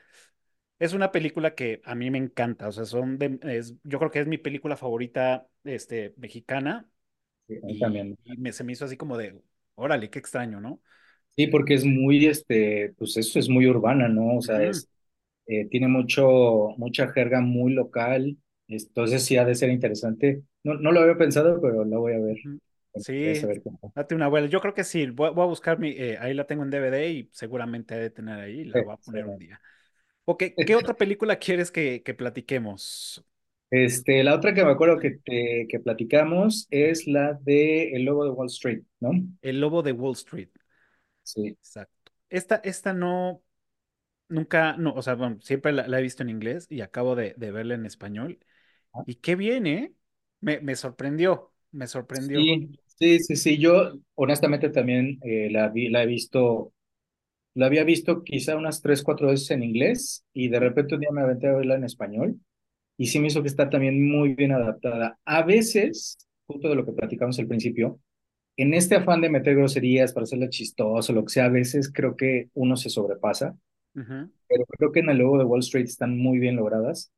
es una película que a mí me encanta, o sea, son de, es, yo creo que es mi película favorita, este, mexicana sí, y, también. y me, se me hizo así como de, órale, qué extraño, ¿no? Sí, porque es muy, este, pues eso es muy urbana, ¿no? O sea, es, eh, tiene mucho, mucha jerga muy local, entonces sí ha de ser interesante. No, no lo había pensado, pero lo voy a ver. Sí, date una vuelta. Yo creo que sí. Voy, voy a buscar mi. eh, ahí la tengo en DVD y seguramente he de tener ahí la voy a poner un día. Ok, ¿qué otra (laughs) película quieres que, que platiquemos? Este, la otra que me acuerdo que, te, que platicamos es la de El Lobo de Wall Street, ¿no? El Lobo de Wall Street. Sí. Exacto. Esta, esta no. nunca, no, o sea, bueno, siempre la, la he visto en inglés y acabo de, de verla en español. Y qué bien, ¿eh? Me, me sorprendió, me sorprendió. Sí, sí, sí, sí. Yo honestamente también eh, la vi, la he visto, la había visto quizá unas tres, cuatro veces en inglés y de repente un día me aventé a verla en español y sí me hizo que está también muy bien adaptada. A veces, justo de lo que platicamos al principio, en este afán de meter groserías para hacerla chistoso, lo que sea, a veces creo que uno se sobrepasa, pero creo que en el logo de Wall Street están muy bien logradas.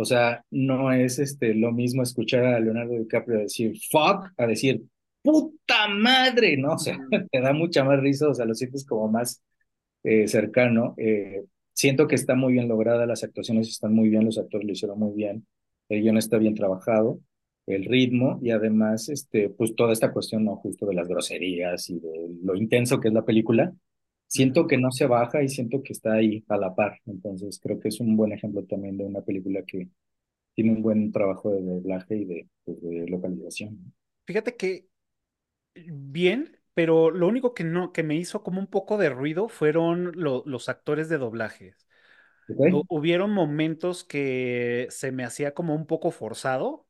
O sea, no es este, lo mismo escuchar a Leonardo DiCaprio decir fuck a decir puta madre, ¿no? O sea, (laughs) te da mucha más risa, o sea, lo sientes como más eh, cercano. Eh, siento que está muy bien lograda, las actuaciones están muy bien, los actores lo hicieron muy bien, el guion está bien trabajado, el ritmo y además, este, pues toda esta cuestión, ¿no? Justo de las groserías y de lo intenso que es la película. Siento que no se baja y siento que está ahí a la par. Entonces, creo que es un buen ejemplo también de una película que tiene un buen trabajo de doblaje y de, pues, de localización. Fíjate que bien, pero lo único que no, que me hizo como un poco de ruido fueron lo- los actores de doblaje. ¿Ok? hu- hubieron momentos que se me hacía como un poco forzado,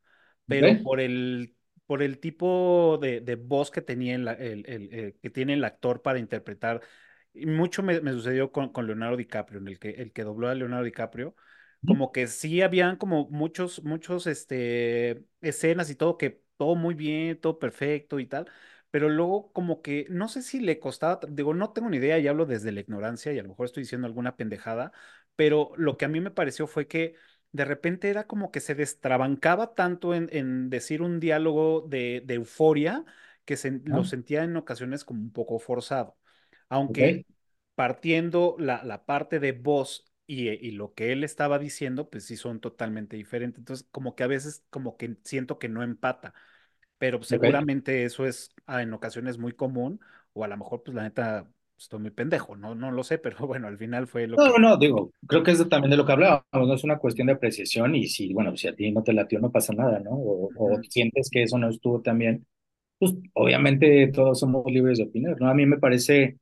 pero ¿Ok? por el, por el tipo de, de voz que tenía el, el- el- el- que tiene el actor para interpretar. Y mucho me, me sucedió con, con Leonardo DiCaprio, en el que, el que dobló a Leonardo DiCaprio, como que sí habían como muchos, muchos, este, escenas y todo, que todo muy bien, todo perfecto y tal. Pero luego como que no sé si le costaba, digo, no tengo ni idea y hablo desde la ignorancia y a lo mejor estoy diciendo alguna pendejada, pero lo que a mí me pareció fue que de repente era como que se destrabancaba tanto en, en decir un diálogo de, de euforia que se- lo sentía en ocasiones como un poco forzado. Aunque partiendo la, la parte de voz y, y lo que él estaba diciendo, pues sí son totalmente diferentes. Entonces, como que a veces como que siento que no empata, pero seguramente eso es ah, en ocasiones muy común, o a lo mejor pues la neta estoy muy pendejo, no, no lo sé, pero (laughs) bueno, al final fue lo No, no, que... no, digo, creo que es también de lo que hablábamos, no es una cuestión de apreciación y si, bueno, si a ti no te latió, no pasa nada, ¿no? O, o Ujú, sientes que eso no estuvo tan bien, pues obviamente todos somos libres de opinar, ¿no? A mí me parece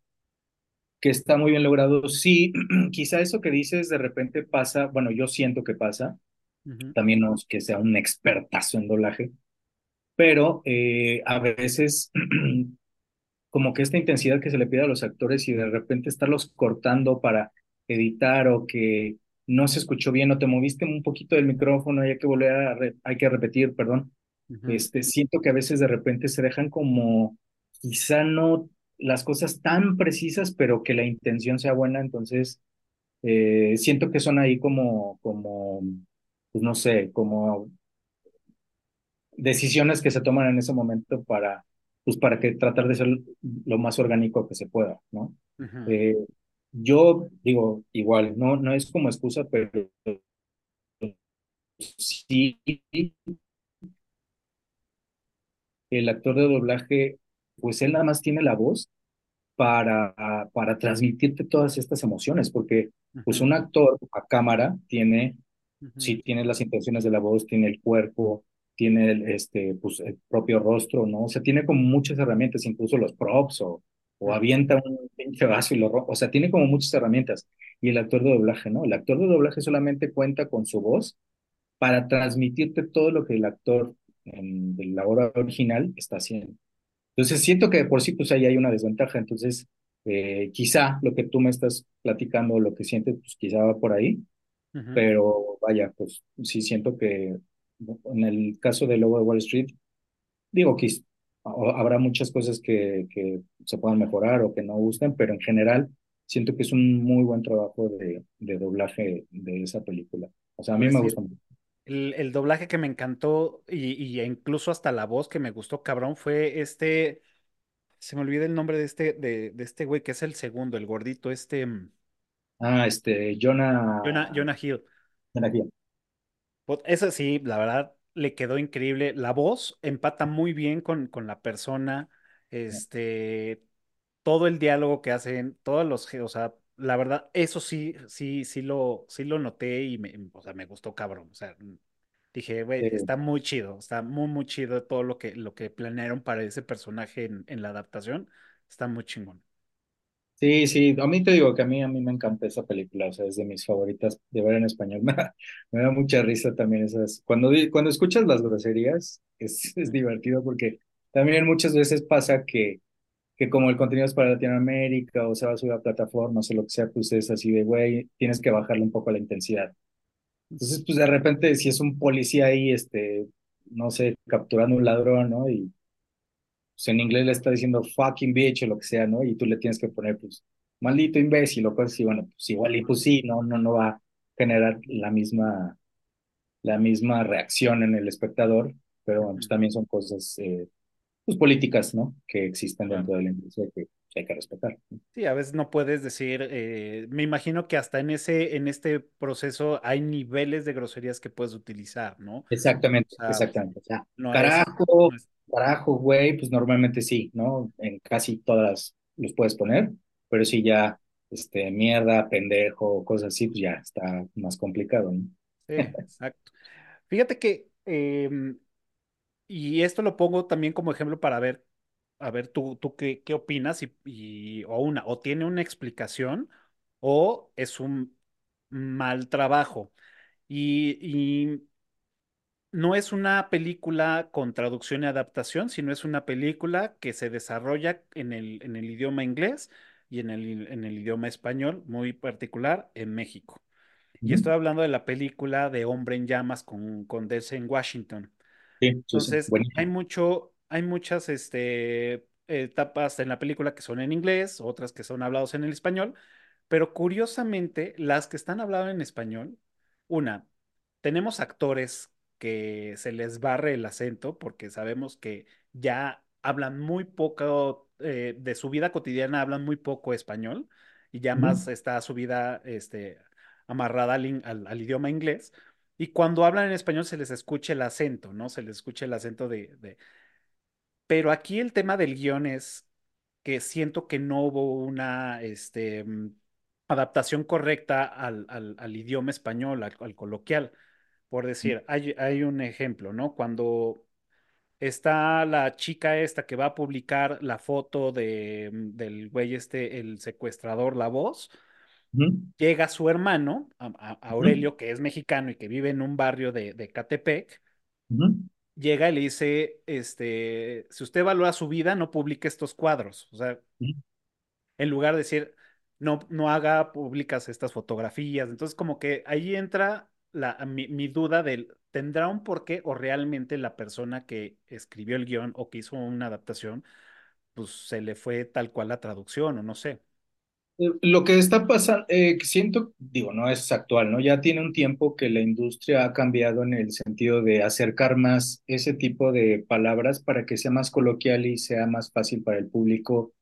que está muy bien logrado. Sí, (clears throat) quizá eso que dices de repente pasa, bueno, yo siento que pasa, también no es que sea un expertazo en doblaje, pero eh, a veces (clears throat) como que esta intensidad que se le pide a los actores y de repente estarlos cortando para editar o que no se escuchó bien o te moviste un poquito del micrófono y hay que volver a, hay que repetir, perdón, ujú, este, siento que a veces de repente se dejan como quizá no las cosas tan precisas, pero que la intención sea buena, entonces eh, siento que son ahí como, como, pues no sé, como decisiones que se toman en ese momento para, pues para que tratar de ser lo más orgánico que se pueda, ¿no? Eh, yo digo, igual, no, no es como excusa, pero sí el actor de doblaje, pues él nada más tiene la voz para, para transmitirte todas estas emociones, porque pues un actor a cámara tiene ujú, sí tiene las intenciones de la voz, tiene el cuerpo, tiene el, este, pues, el propio rostro, ¿no? O sea, tiene como muchas herramientas, incluso los props o, o avienta un pinche vaso y lo rompe. O sea, tiene como muchas herramientas. Y el actor de doblaje, ¿no? El actor de doblaje solamente cuenta con su voz para transmitirte todo lo que el actor en de la obra original está haciendo. Entonces, siento que de por sí, pues ahí hay una desventaja. Entonces, eh, quizá lo que tú me estás platicando, lo que sientes, pues quizá va por ahí pero vaya, pues sí siento que en el caso de Lobo de Wall Street, digo que habrá muchas cosas que, que se puedan mejorar o que no gusten, pero en general siento que es un muy buen trabajo de, de doblaje de esa película. O sea, a mí a me gusta mucho. El, el doblaje que me encantó y, y incluso hasta la voz que me gustó cabrón fue este, se me olvida el nombre de este, de, de este güey que es el segundo, el gordito, este, mm, Ah, este, Jonah, Jonah, Jonah Hill. Jonah Hill. Eso sí, la verdad, le quedó increíble. La voz empata muy bien con, con la persona, este, todo el diálogo que hacen, todos los, o sea, la verdad, eso sí, sí, sí lo, sí lo noté y me, o sea, me gustó cabrón. O sea, dije, güey, Eh, está muy chido, está muy, muy chido todo lo que, lo que planearon para ese personaje en, en la adaptación. Está muy chingón. Sí, sí, a mí te digo que a mí, a mí me encanta esa película, o sea, es de mis favoritas de ver en español. (laughs) Me da, me da mucha risa también esas. Cuando, cuando escuchas las groserías, es, es divertido porque también muchas veces pasa que, que como el contenido es para Latinoamérica o se va a subir a plataformas o lo que sea, pues es así de, güey, tienes que bajarle un poco la intensidad. Entonces, pues de repente, si es un policía ahí, este, no sé, capturando un ladrón, ¿no? Y pues, en inglés le está diciendo fucking bitch o lo que sea, ¿no? Y tú le tienes que poner, pues, maldito imbécil o cosas así, bueno, pues igual y pues sí, no, no, no va a generar la misma, la misma reacción en el espectador, pero bueno, pues también son cosas, eh, pues políticas, ¿no? Que existen dentro de la industria que hay que respetar. ¿no? Sí, a veces no puedes decir, eh, me imagino que hasta en ese, en este proceso hay niveles de groserías que puedes utilizar, ¿no? O Exactamente, sea, exactamente. O sea, no carajo, es- carajo, güey, pues normalmente sí, ¿no? En casi todas los puedes poner, pero si ya, este, mierda, pendejo, cosas así, pues ya está más complicado, ¿no? sí, exacto. Fíjate que, em, y esto lo pongo también como ejemplo para ver, a ver tú, tú qué, qué opinas y, y- o una, o tiene una explicación o es un mal trabajo. Y, y no es una película con traducción y adaptación, sino es una película que se desarrolla en el, en el idioma inglés y en el, en el idioma español, muy particular, en México. Y estoy hablando de la película de Hombre en Llamas con, con Denzel Washington. Sí, sí, sí, Entonces, hay mucho, hay muchas este, etapas en la película que son en inglés, otras que son hablados en el español, pero curiosamente, las que están habladas en español, una, tenemos actores que se les barre el acento porque sabemos que ya hablan muy poco eh, de su vida cotidiana, hablan muy poco español y ya más está su vida este, amarrada al- al idioma inglés. Y cuando hablan en español se les escucha el acento, ¿no? Se les escucha el acento de, de... Pero aquí el tema del guion es que siento que no hubo una este, mm, adaptación correcta al, al- al idioma español, al, al coloquial. Por decir, hay, hay un ejemplo, ¿no? Cuando está la chica esta que va a publicar la foto de, mm, del güey este, el secuestrador, la voz, llega su hermano, a- Aurelio, que es mexicano y que vive en un barrio de, de Catepec, llega y le dice, este, si usted valora su vida, no publique estos cuadros. O sea, en lugar de decir, no, no haga públicas estas fotografías. Entonces, como que ahí entra la, mi, mi duda del, ¿tendrá un porqué o realmente la persona que escribió el guion o que hizo una adaptación, pues se le fue tal cual la traducción o no sé? Lo que está pasando, eh, siento, digo, no es actual, ¿no? Ya tiene un tiempo que la industria ha cambiado en el sentido de acercar más ese tipo de palabras para que sea más coloquial y sea más fácil para el público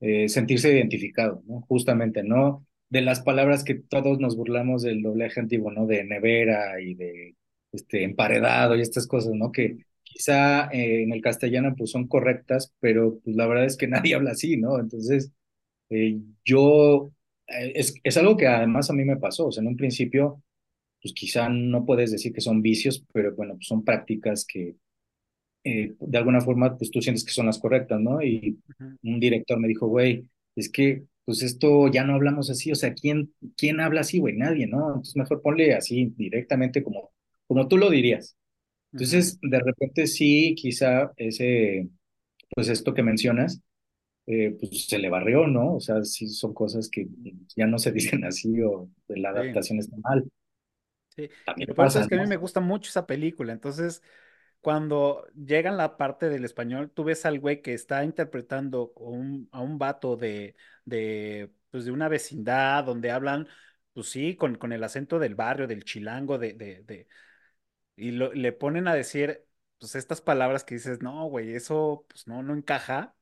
eh, sentirse identificado, ¿no? Justamente, ¿no? De las palabras que todos nos burlamos del doblaje antiguo, ¿no? De nevera y de este, emparedado y estas cosas, ¿no? Que quizá eh, en el castellano pues son correctas, pero pues la verdad es que (laughs) nadie habla así, ¿no? Entonces eh, yo, eh, es, es algo que además a mí me pasó, o sea, en un principio, pues quizá no puedes decir que son vicios, pero bueno, pues son prácticas que eh, de alguna forma, pues tú sientes que son las correctas, ¿no? Y un director me dijo, güey, es que, pues esto ya no hablamos así, o sea, ¿quién, quién habla así, güey? Nadie, ¿no? Entonces mejor ponle así directamente como, como tú lo dirías. Entonces, de repente sí, quizá ese, pues esto que mencionas, eh, pues se le barrió, ¿no? O sea, sí son cosas que ya no se (laughs) dicen así o la Sí, adaptación está mal. sí. También lo todo es pasa, que a mí me gusta mucho esa película, entonces cuando llega en la parte del español, tú ves al güey que está interpretando un- a un vato de, de, pues de una vecindad donde hablan, pues sí, con, con el acento del barrio, del chilango, de, de, de, y lo- le ponen a decir, pues estas palabras que dices, no, güey, eso, pues no, no encaja.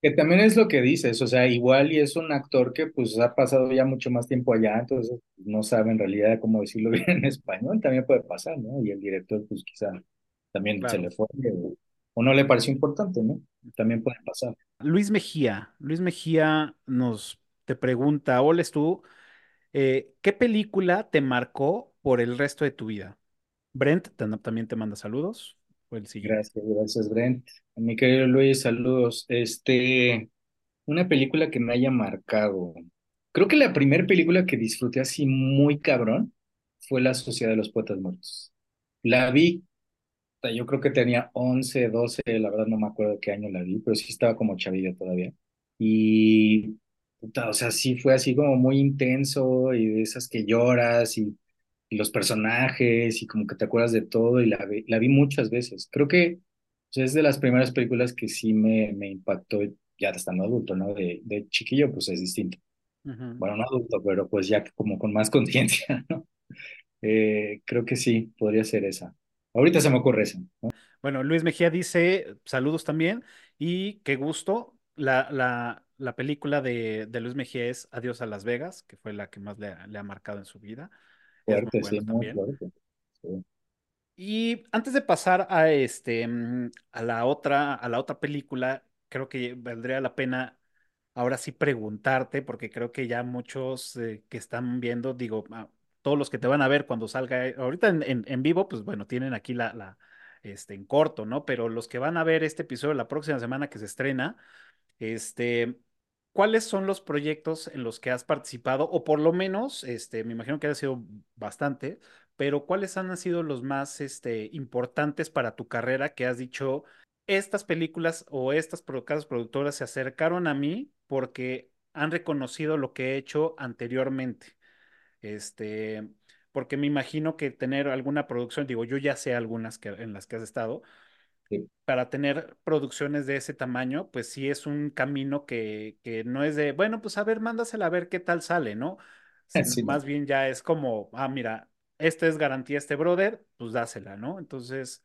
Que también es lo que dices, o sea, igual y es un actor que pues ha pasado ya mucho más tiempo allá, entonces no sabe en realidad cómo decirlo (laughs) bien en español, también puede pasar, ¿no? Y el director pues quizá también se le fue o, o no le pareció importante, ¿no? También puede pasar. Luis Mejía, Luis Mejía nos te pregunta, Oles tú, eh, ¿qué película te marcó por el resto de tu vida? Brent también te manda saludos. El. Gracias, gracias, Brent. Mi querido Luis, saludos. Este, Una película que me haya marcado. Creo que la primera película que disfruté así muy cabrón fue La Sociedad de los Poetas Muertos. La vi, yo creo que tenía 11, 12, la verdad no me acuerdo qué año la vi, pero sí estaba como chavilla todavía. Y, puta, o sea, sí fue así como muy intenso y de esas que lloras y, los personajes y como que te acuerdas de todo y la, la vi muchas veces. Creo que es de las primeras películas que sí me, me impactó ya estando adulto, ¿no? De, de chiquillo, pues es distinto. Ujú. Bueno, no adulto, pero pues ya como con más (laughs) conciencia, ¿no? Eh, creo que sí, podría ser esa. Ahorita se me ocurre esa, ¿no? Bueno, Luis Mejía dice saludos también y qué gusto. La, la, la película de, de Luis Mejía es Adiós a Las Vegas, que fue la que más le, ha le ha marcado en su vida. Es muy Fuerte, sí, muy también. fuerte. Sí. Y antes de pasar a este mm, a la otra a la otra película, creo que valdría la pena ahora sí preguntarte, porque creo que ya muchos eh, que están viendo, digo, ah, todos los que te van a ver cuando salga, eh, ahorita en, en- en vivo, pues bueno, tienen aquí la, la este en corto, ¿no? Pero los que van a ver este episodio la próxima semana que se estrena, este, ¿cuáles son los proyectos en los que has participado? O por lo menos, este, me imagino que ha sido bastante, pero ¿cuáles han sido los más, este, importantes para tu carrera que has dicho, estas películas o estas casas productoras se acercaron a mí porque han reconocido lo que he hecho anteriormente? Este, porque me imagino que tener alguna producción, digo, yo ya sé algunas que, en las que has estado Sí. para tener producciones de ese tamaño, pues sí es un camino que, que no es de, bueno, pues a ver, mándasela a ver qué tal sale, ¿no? (laughs) Sino Sí, no. más bien ya es como, ah, mira, esta es garantía este brother, pues dásela, ¿no? Entonces,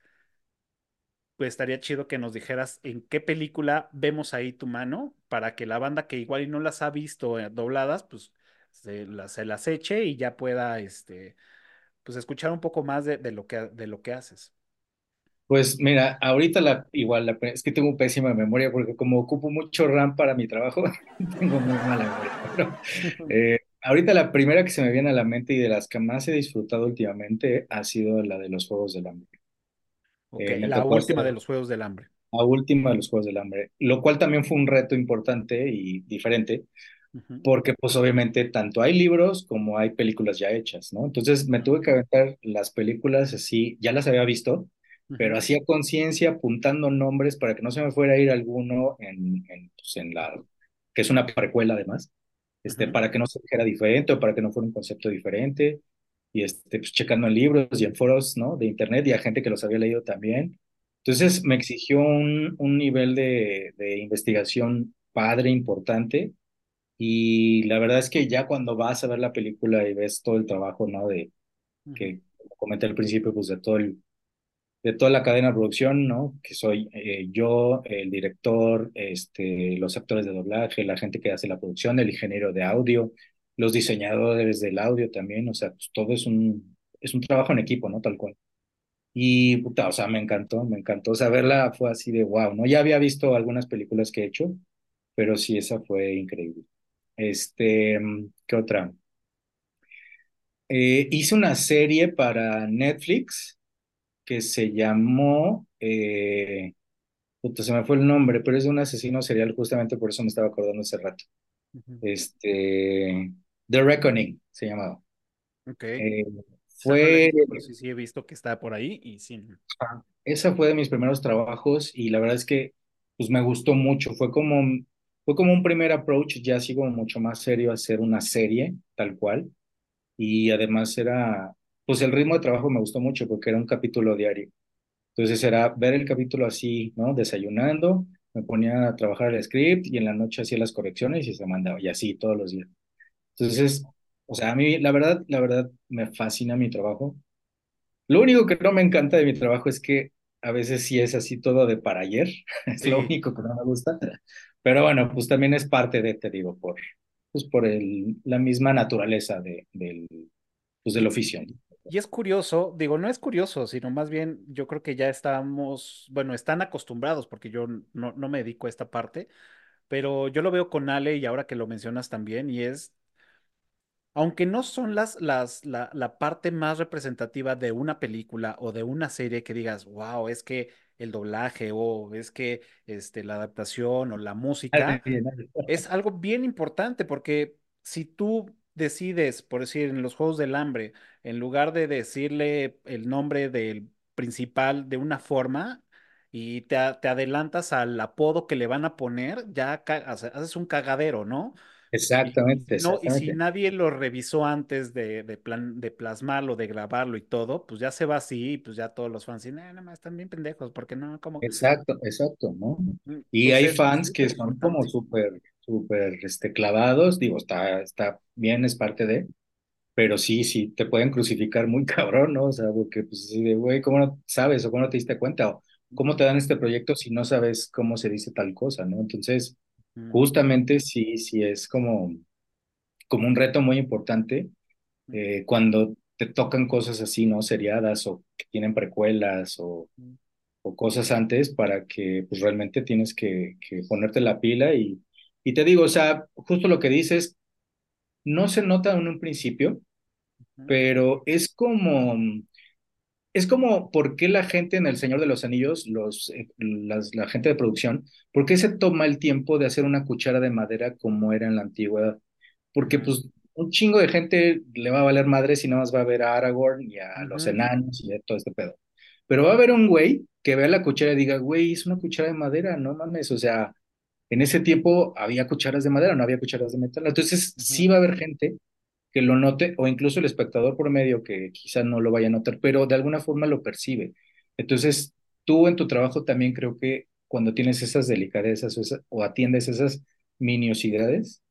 pues estaría chido que nos dijeras en qué película vemos ahí tu mano para que la banda que igual y no las ha visto eh, dobladas, pues se las, se las eche y ya pueda, este, pues escuchar un poco más de, de lo que, de lo que haces. Pues mira, ahorita la, igual, la, es que tengo pésima memoria porque como ocupo mucho RAM para mi trabajo, (laughs) tengo muy mala memoria. Pero, (laughs) eh, ahorita la primera que se me viene a la mente y de las que más he disfrutado últimamente ha sido la de los Juegos del Hambre. Eh, me la tocó última de los Juegos del Hambre. la última de los Juegos del Hambre, lo cual también fue un reto importante y diferente, Ujú, porque pues obviamente tanto hay libros como hay películas ya hechas, ¿no? Entonces me tuve que aventar las películas así, ya las había visto, pero ujú, hacía conciencia apuntando nombres para que no se me fuera a ir alguno en, en, pues, en la, que es una precuela además, este, ujú, para que no se dijera diferente o para que no fuera un concepto diferente, y este, pues checando en libros y en foros, ¿no? De internet y a gente que los había leído también. Entonces me exigió un, un nivel de, de investigación padre, importante, y la verdad es que ya cuando vas a ver la película y ves todo el trabajo, ¿no? De que como comenté al principio, pues de todo el, de toda la cadena de producción, ¿no? Que soy eh, yo, el director, este, los actores de doblaje, la gente que hace la producción, el ingeniero de audio, los diseñadores del audio también, o sea, pues todo es un, es un trabajo en equipo, ¿no? Tal cual. Y, puta, o sea, me encantó, me encantó, o sea, verla fue así de wow, ¿no? Ya había visto algunas películas que he hecho, pero sí, esa fue increíble. Este, ¿qué otra? Eh, hice una serie para Netflix que se llamó, eh, puta, se me fue el nombre, pero es de un asesino serial, justamente por eso me estaba acordando hace rato. ujú. Este, The Reckoning se llamaba. Ok. Eh, fue, sí, sí he visto que está por ahí y sí. ah, esa fue de mis primeros trabajos y la verdad es que pues me gustó mucho. Fue como, fue como un primer approach, ya así como mucho más serio, hacer una serie tal cual. Y además era, pues el ritmo de trabajo me gustó mucho porque era un capítulo diario. Entonces era ver el capítulo así, ¿no? Desayunando, me ponía a trabajar el script y en la noche hacía las correcciones y se mandaba, y así todos los días. Entonces, o sea, a mí la verdad, la verdad me fascina mi trabajo. Lo único que no me encanta de mi trabajo es que a veces sí es así todo de para ayer, (laughs) es lo Sí, único que no me gusta. Pero bueno, pues también es parte de, te digo, por, pues por el, la misma naturaleza de, del, pues del oficio. Y es curioso, digo, no es curioso, sino más bien yo creo que ya estamos, bueno, están acostumbrados porque yo no, no me dedico a esta parte, pero yo lo veo con Ale y ahora que lo mencionas también, y es, aunque no son las, las, la, la parte más representativa de una película o de una serie que digas, wow, es que el doblaje o es que este, la adaptación o la música es algo bien importante porque si tú decides, por decir, en los Juegos del Hambre, en lugar de decirle el nombre del principal de una forma y te, te adelantas al apodo que le van a poner, ya haces un cagadero, ¿no? Exactamente, no, y si nadie lo revisó antes de, de, plan, de plasmarlo, de grabarlo y todo, pues ya se va así, y pues ya todos los fans dicen, "Eh, nada más están bien pendejos, porque no, como, Exacto, exacto, ¿no? Mm, Y pues hay fans que son como súper, súper, este, clavados, digo, está, está bien, es parte de, pero sí, sí, te pueden crucificar muy (laughs) cabrón, ¿no? O sea, porque, pues, sí, de, güey, ¿cómo no sabes o cómo no te diste cuenta? O cómo te dan este proyecto si no sabes cómo se dice tal cosa, ¿no? Entonces, Mm, justamente sí, sí es como, como un reto muy importante eh, cuando te tocan cosas así, ¿no? Seriadas o que tienen precuelas o mm, o cosas antes para que pues realmente tienes que, que ponerte la pila y, y te digo, o sea, justo lo que dices, no se nota en un principio, mm, pero es como, es como por qué la gente en El Señor de los Anillos, los, eh, las, la gente de producción, por qué se toma el tiempo de hacer una cuchara de madera como era en la antigüedad. Porque pues un chingo de gente le va a valer madre si nada más va a ver a Aragorn y a los enanos y a todo este pedo. Pero va a haber un güey que vea la cuchara y diga, güey, es una cuchara de madera, no mames, o sea, en ese tiempo había cucharas de madera, no había cucharas de metal. Entonces sí va a haber gente que lo note, o incluso el espectador promedio que quizá no lo vaya a notar, pero de alguna forma lo percibe. Entonces, tú en tu trabajo también creo que cuando tienes esas delicadezas o, esa- o atiendes esas miniosidades,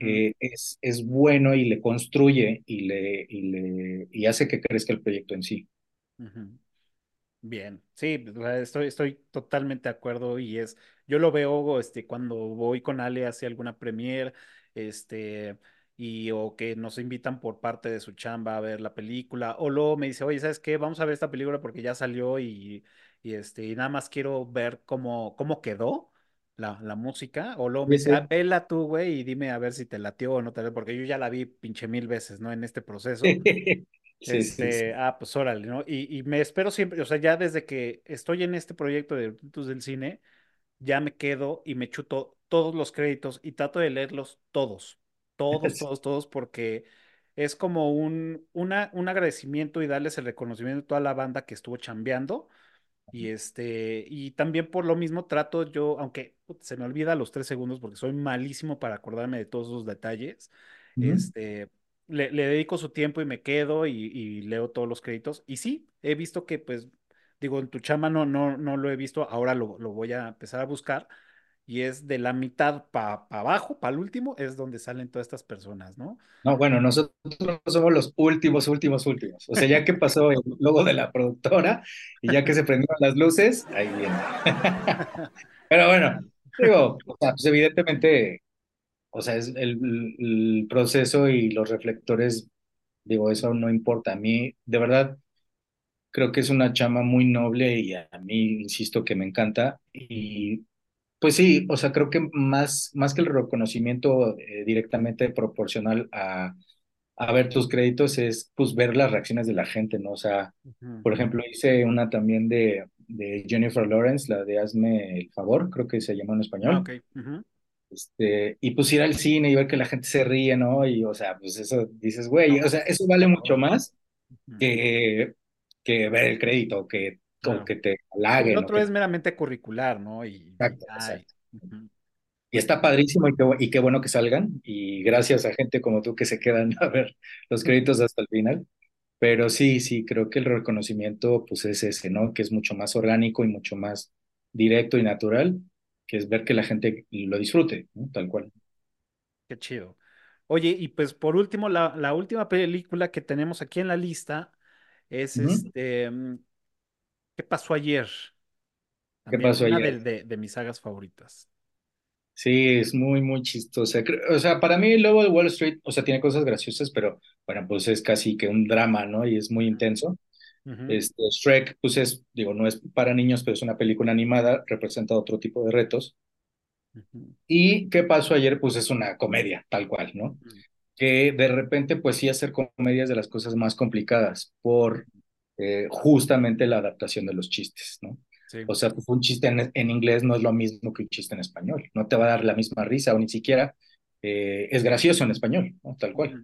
eh, es, es bueno y le construye y, le, y, le, y hace que crezca el proyecto en sí. Bien, sí, estoy, estoy totalmente de acuerdo y es, yo lo veo, este, cuando voy con Ale hacia alguna premiere, este, y o que nos invitan por parte de su chamba a ver la película, o luego me dice, oye, ¿sabes qué? Vamos a ver esta película porque ya salió y, y este, y nada más quiero ver cómo, cómo quedó la, la música, o luego me Sí, dice, ah, sí. vela tú, güey, y dime a ver si te latió o no te latió, porque yo ya la vi pinche mil veces, ¿no? En este proceso. (laughs) Sí, sí, sí. Este, ah, pues órale, ¿no? Y, y me espero siempre, o sea, ya desde que estoy en este proyecto de Brutos del Cine, ya me quedo y me chuto todos los créditos y trato de leerlos todos, todos, (laughs) todos, todos, porque es como un, una, un agradecimiento y darles el reconocimiento a toda la banda que estuvo chambeando. Y este, y también por lo mismo trato yo, aunque se me olvida los tres segundos porque soy malísimo para acordarme de todos esos detalles, este, le, le dedico su tiempo y me quedo y, y leo todos los créditos. Y sí, he visto que, pues, digo, en tu chama no, no, no lo he visto, ahora lo, voy a empezar a buscar. Y es de la mitad para abajo, para el último, es donde salen todas estas personas, ¿no? No, bueno, nosotros somos los últimos, últimos, últimos. O sea, ya que pasó el logo de la productora y ya que se prendieron las luces, ahí viene. (laughs) Pero bueno, digo, o sea, pues evidentemente, o sea, es el proceso y los reflectores, digo, eso no importa. A mí, de verdad, creo que es una chama muy noble y a mí, insisto, que me encanta. Y pues sí, o sea, creo que más, más que el reconocimiento eh, directamente proporcional a a ver tus créditos es pues ver las reacciones de la gente, ¿no? O sea, Ujú. por ejemplo, hice una también de, de Jennifer Lawrence, la de Hazme el favor, creo que se llama en Ah, español. ok. ujú. Este, y pues ir al cine y ver que la gente se ríe, ¿no? Y o sea, pues eso dices, güey, o sea, eso vale mucho más que, que ver el crédito, que, o Claro. que te el halaguen, o otro que... es meramente curricular, ¿no? Y, Exacto. Y está padrísimo y qué, bu- y qué bueno que salgan. Y gracias a gente como tú que se quedan (laughs) a ver los créditos hasta el final. Pero sí, sí, creo que el reconocimiento pues es ese, ¿no? Que es mucho más orgánico y mucho más directo y natural, que es ver que la gente lo disfrute, ¿no? Tal cual. qué chido. Oye, y pues por último, la, la última película que tenemos aquí en la lista es este, mm, ¿qué pasó ayer? ¿Qué También pasó una ayer? de, de, de mis sagas favoritas. Sí, es muy, muy chistosa. O sea, para mí el Lobo de Wall Street, o sea, tiene cosas graciosas, pero bueno, pues es casi que un drama, ¿no? Y es muy intenso. Este, Shrek, pues es, digo, no es para niños, pero es una película animada, representa otro tipo de retos. ujú, Y ¿qué pasó ayer? Pues es una comedia, tal cual, ¿no? Que de repente pues sí hacer comedias de las cosas más complicadas por eh, justamente la adaptación de los chistes, ¿no? Sí. O sea, pues un chiste en, en inglés no es lo mismo que un chiste en español. No te va a dar la misma risa o ni siquiera eh, es gracioso en español, ¿no? Tal cual.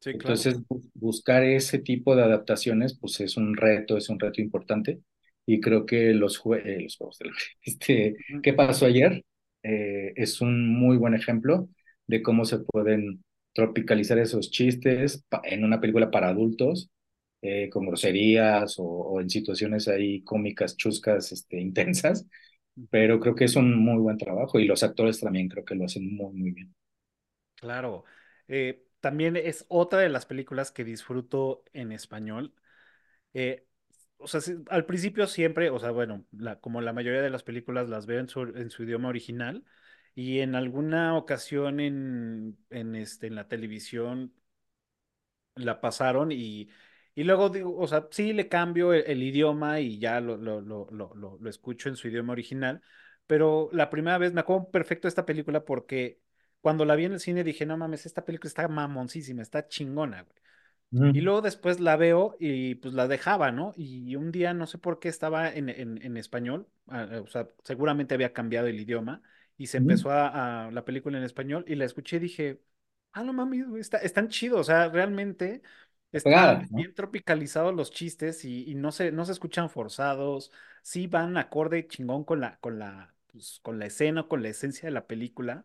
Sí, claro. Entonces, bu- buscar ese tipo de adaptaciones, pues es un reto, es un reto importante. Y creo que los, jue- eh, los juegos del (laughs) este, Ujú. ¿qué pasó ayer? Eh, es un muy buen ejemplo de cómo se pueden tropicalizar esos chistes en una película para adultos, eh, con groserías o, o en situaciones ahí cómicas, chuscas, este, (laughs) intensas. Pero creo que es un muy buen trabajo y los actores también creo que lo hacen muy, muy bien. Claro. Eh, también es otra de las películas que disfruto en español. Eh, o sea, al principio siempre, o sea, bueno, la- como la mayoría de las películas las veo en su, en su idioma original y en alguna ocasión en, en, este, en la televisión la pasaron y, y luego digo, o sea, sí le cambio el, el idioma y ya lo, lo, lo, lo, lo- lo escucho en su idioma original, pero la primera vez me acuerdo perfecto de esta película porque cuando la vi en el cine dije, no mames, esta película está mamoncísima, está chingona, güey. Y luego después la veo y pues la dejaba, ¿no? Y un día no sé por qué estaba en, en, en español, ah, o sea, seguramente había cambiado el idioma y se empezó a, a la película en español y la escuché y dije, ah, no mames, está, están chidos, o sea, realmente están Pegada, ¿no? bien tropicalizados los chistes y, y no se, no se escuchan forzados, sí van acorde chingón con la, con la, pues, con la escena, con la esencia de la película.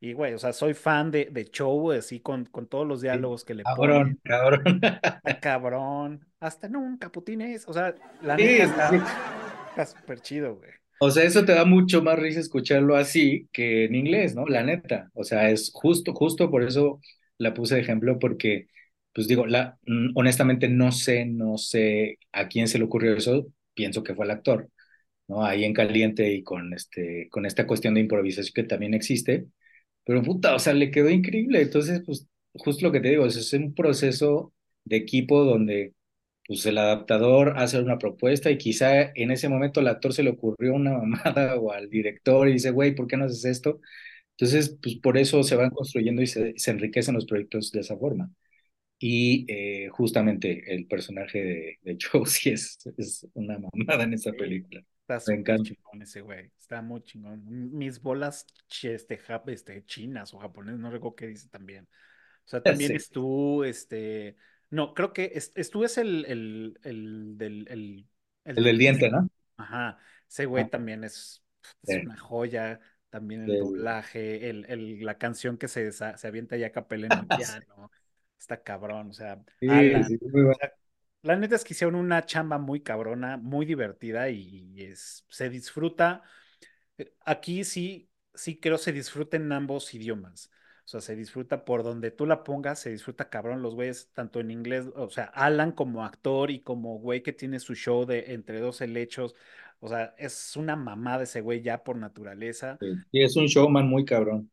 Y güey, o sea, soy fan de, de Chow, así con, con todos los Sí. diálogos que le ponen. Cabrón, cabrón. Está (laughs) cabrón. Hasta nunca, Putines. O sea, la neta Sí, sí. está súper chido, güey. O sea, eso te da mucho más risa escucharlo así que en inglés, ¿no? La neta. O sea, es justo, justo por eso la puse de ejemplo, porque, pues digo, la, mm, honestamente no sé, no sé a quién se le ocurrió eso. Pienso que fue el actor, ¿no? Ahí en caliente y con este, con esta cuestión de improvisación que también existe. Pero puta, o sea, le quedó increíble. Entonces, pues, justo lo que te digo, es es un proceso de equipo donde pues el adaptador hace una propuesta y quizá en ese momento al actor se le ocurrió una (laughs) mamada o al director y dice, güey, ¿por qué no haces esto? Entonces, pues por eso se van construyendo y se, se enriquecen los proyectos de esa forma. Y eh, justamente el personaje de, de (laughs) sí es, es una mamada en esa película. está Me encanta. chingón ese güey. Está muy chingón. Mis bolas este, este, chinas o japonesas, no recuerdo qué dice también. O sea, (laughs) también Sí, es tú, este. No, creo que es, es- tú es el, el, el, del, el, el el del diente, ¿no? Ajá. Ese güey Ah, también es, es sí, una joya. También el doblaje, el, el- la canción que se, se avienta ya a capela en el (laughs) piano. Está cabrón. O sea, Sí, Alan. muy O bueno. sea, la neta es que hicieron una chamba muy cabrona, muy divertida y, y es, se disfruta. eh, Aquí sí, sí creo se disfruta en ambos idiomas. O sea, se disfruta por donde tú la pongas, se disfruta cabrón los güeyes, tanto en inglés, o sea, Alan como actor y como güey que tiene su show de entre dos helechos. O sea, es una mamada ese güey ya por naturaleza. Sí, Sí, es un showman muy cabrón.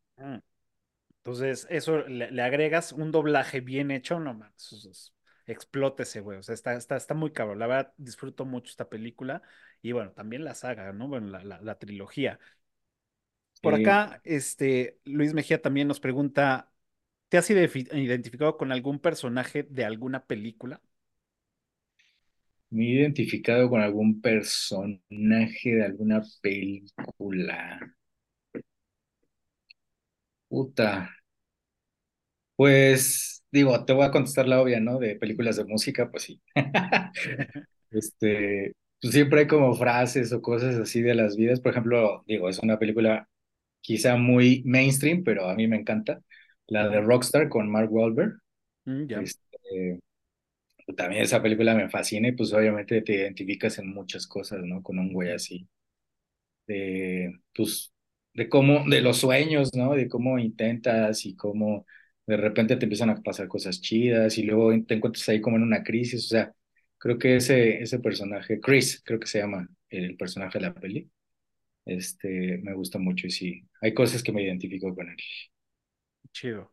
Entonces, eso le, le agregas un doblaje bien hecho, no mames, eso es- explota ese güey. O sea, está, está, está muy cabrón. La verdad, disfruto mucho esta película y bueno, también la saga, ¿no? Bueno, la, la, la trilogía. Por Sí, acá, este, Luis Mejía también nos pregunta, ¿te has identificado con algún personaje de alguna película? me he identificado con algún personaje de alguna película. Puta. Pues digo, te voy a contestar la obvia, ¿no? De películas de música, pues sí. (laughs) Este, pues siempre hay como frases o cosas así de las vidas. Por ejemplo, digo, es una película quizá muy mainstream, pero a mí me encanta. La de. Rockstar con Mark Wahlberg. Mm, ya. Este, también esa película me fascina y pues obviamente te identificas en muchas cosas, ¿no? Con un güey así. De, pues, de cómo, de los sueños, ¿no? De cómo intentas y cómo de repente te empiezan a pasar cosas chidas y luego te encuentras ahí como en una crisis. O sea, creo que ese, ese personaje, Chris, creo que se llama el personaje de la peli, este, me gusta mucho y sí, hay cosas que me identifico con él. Chido.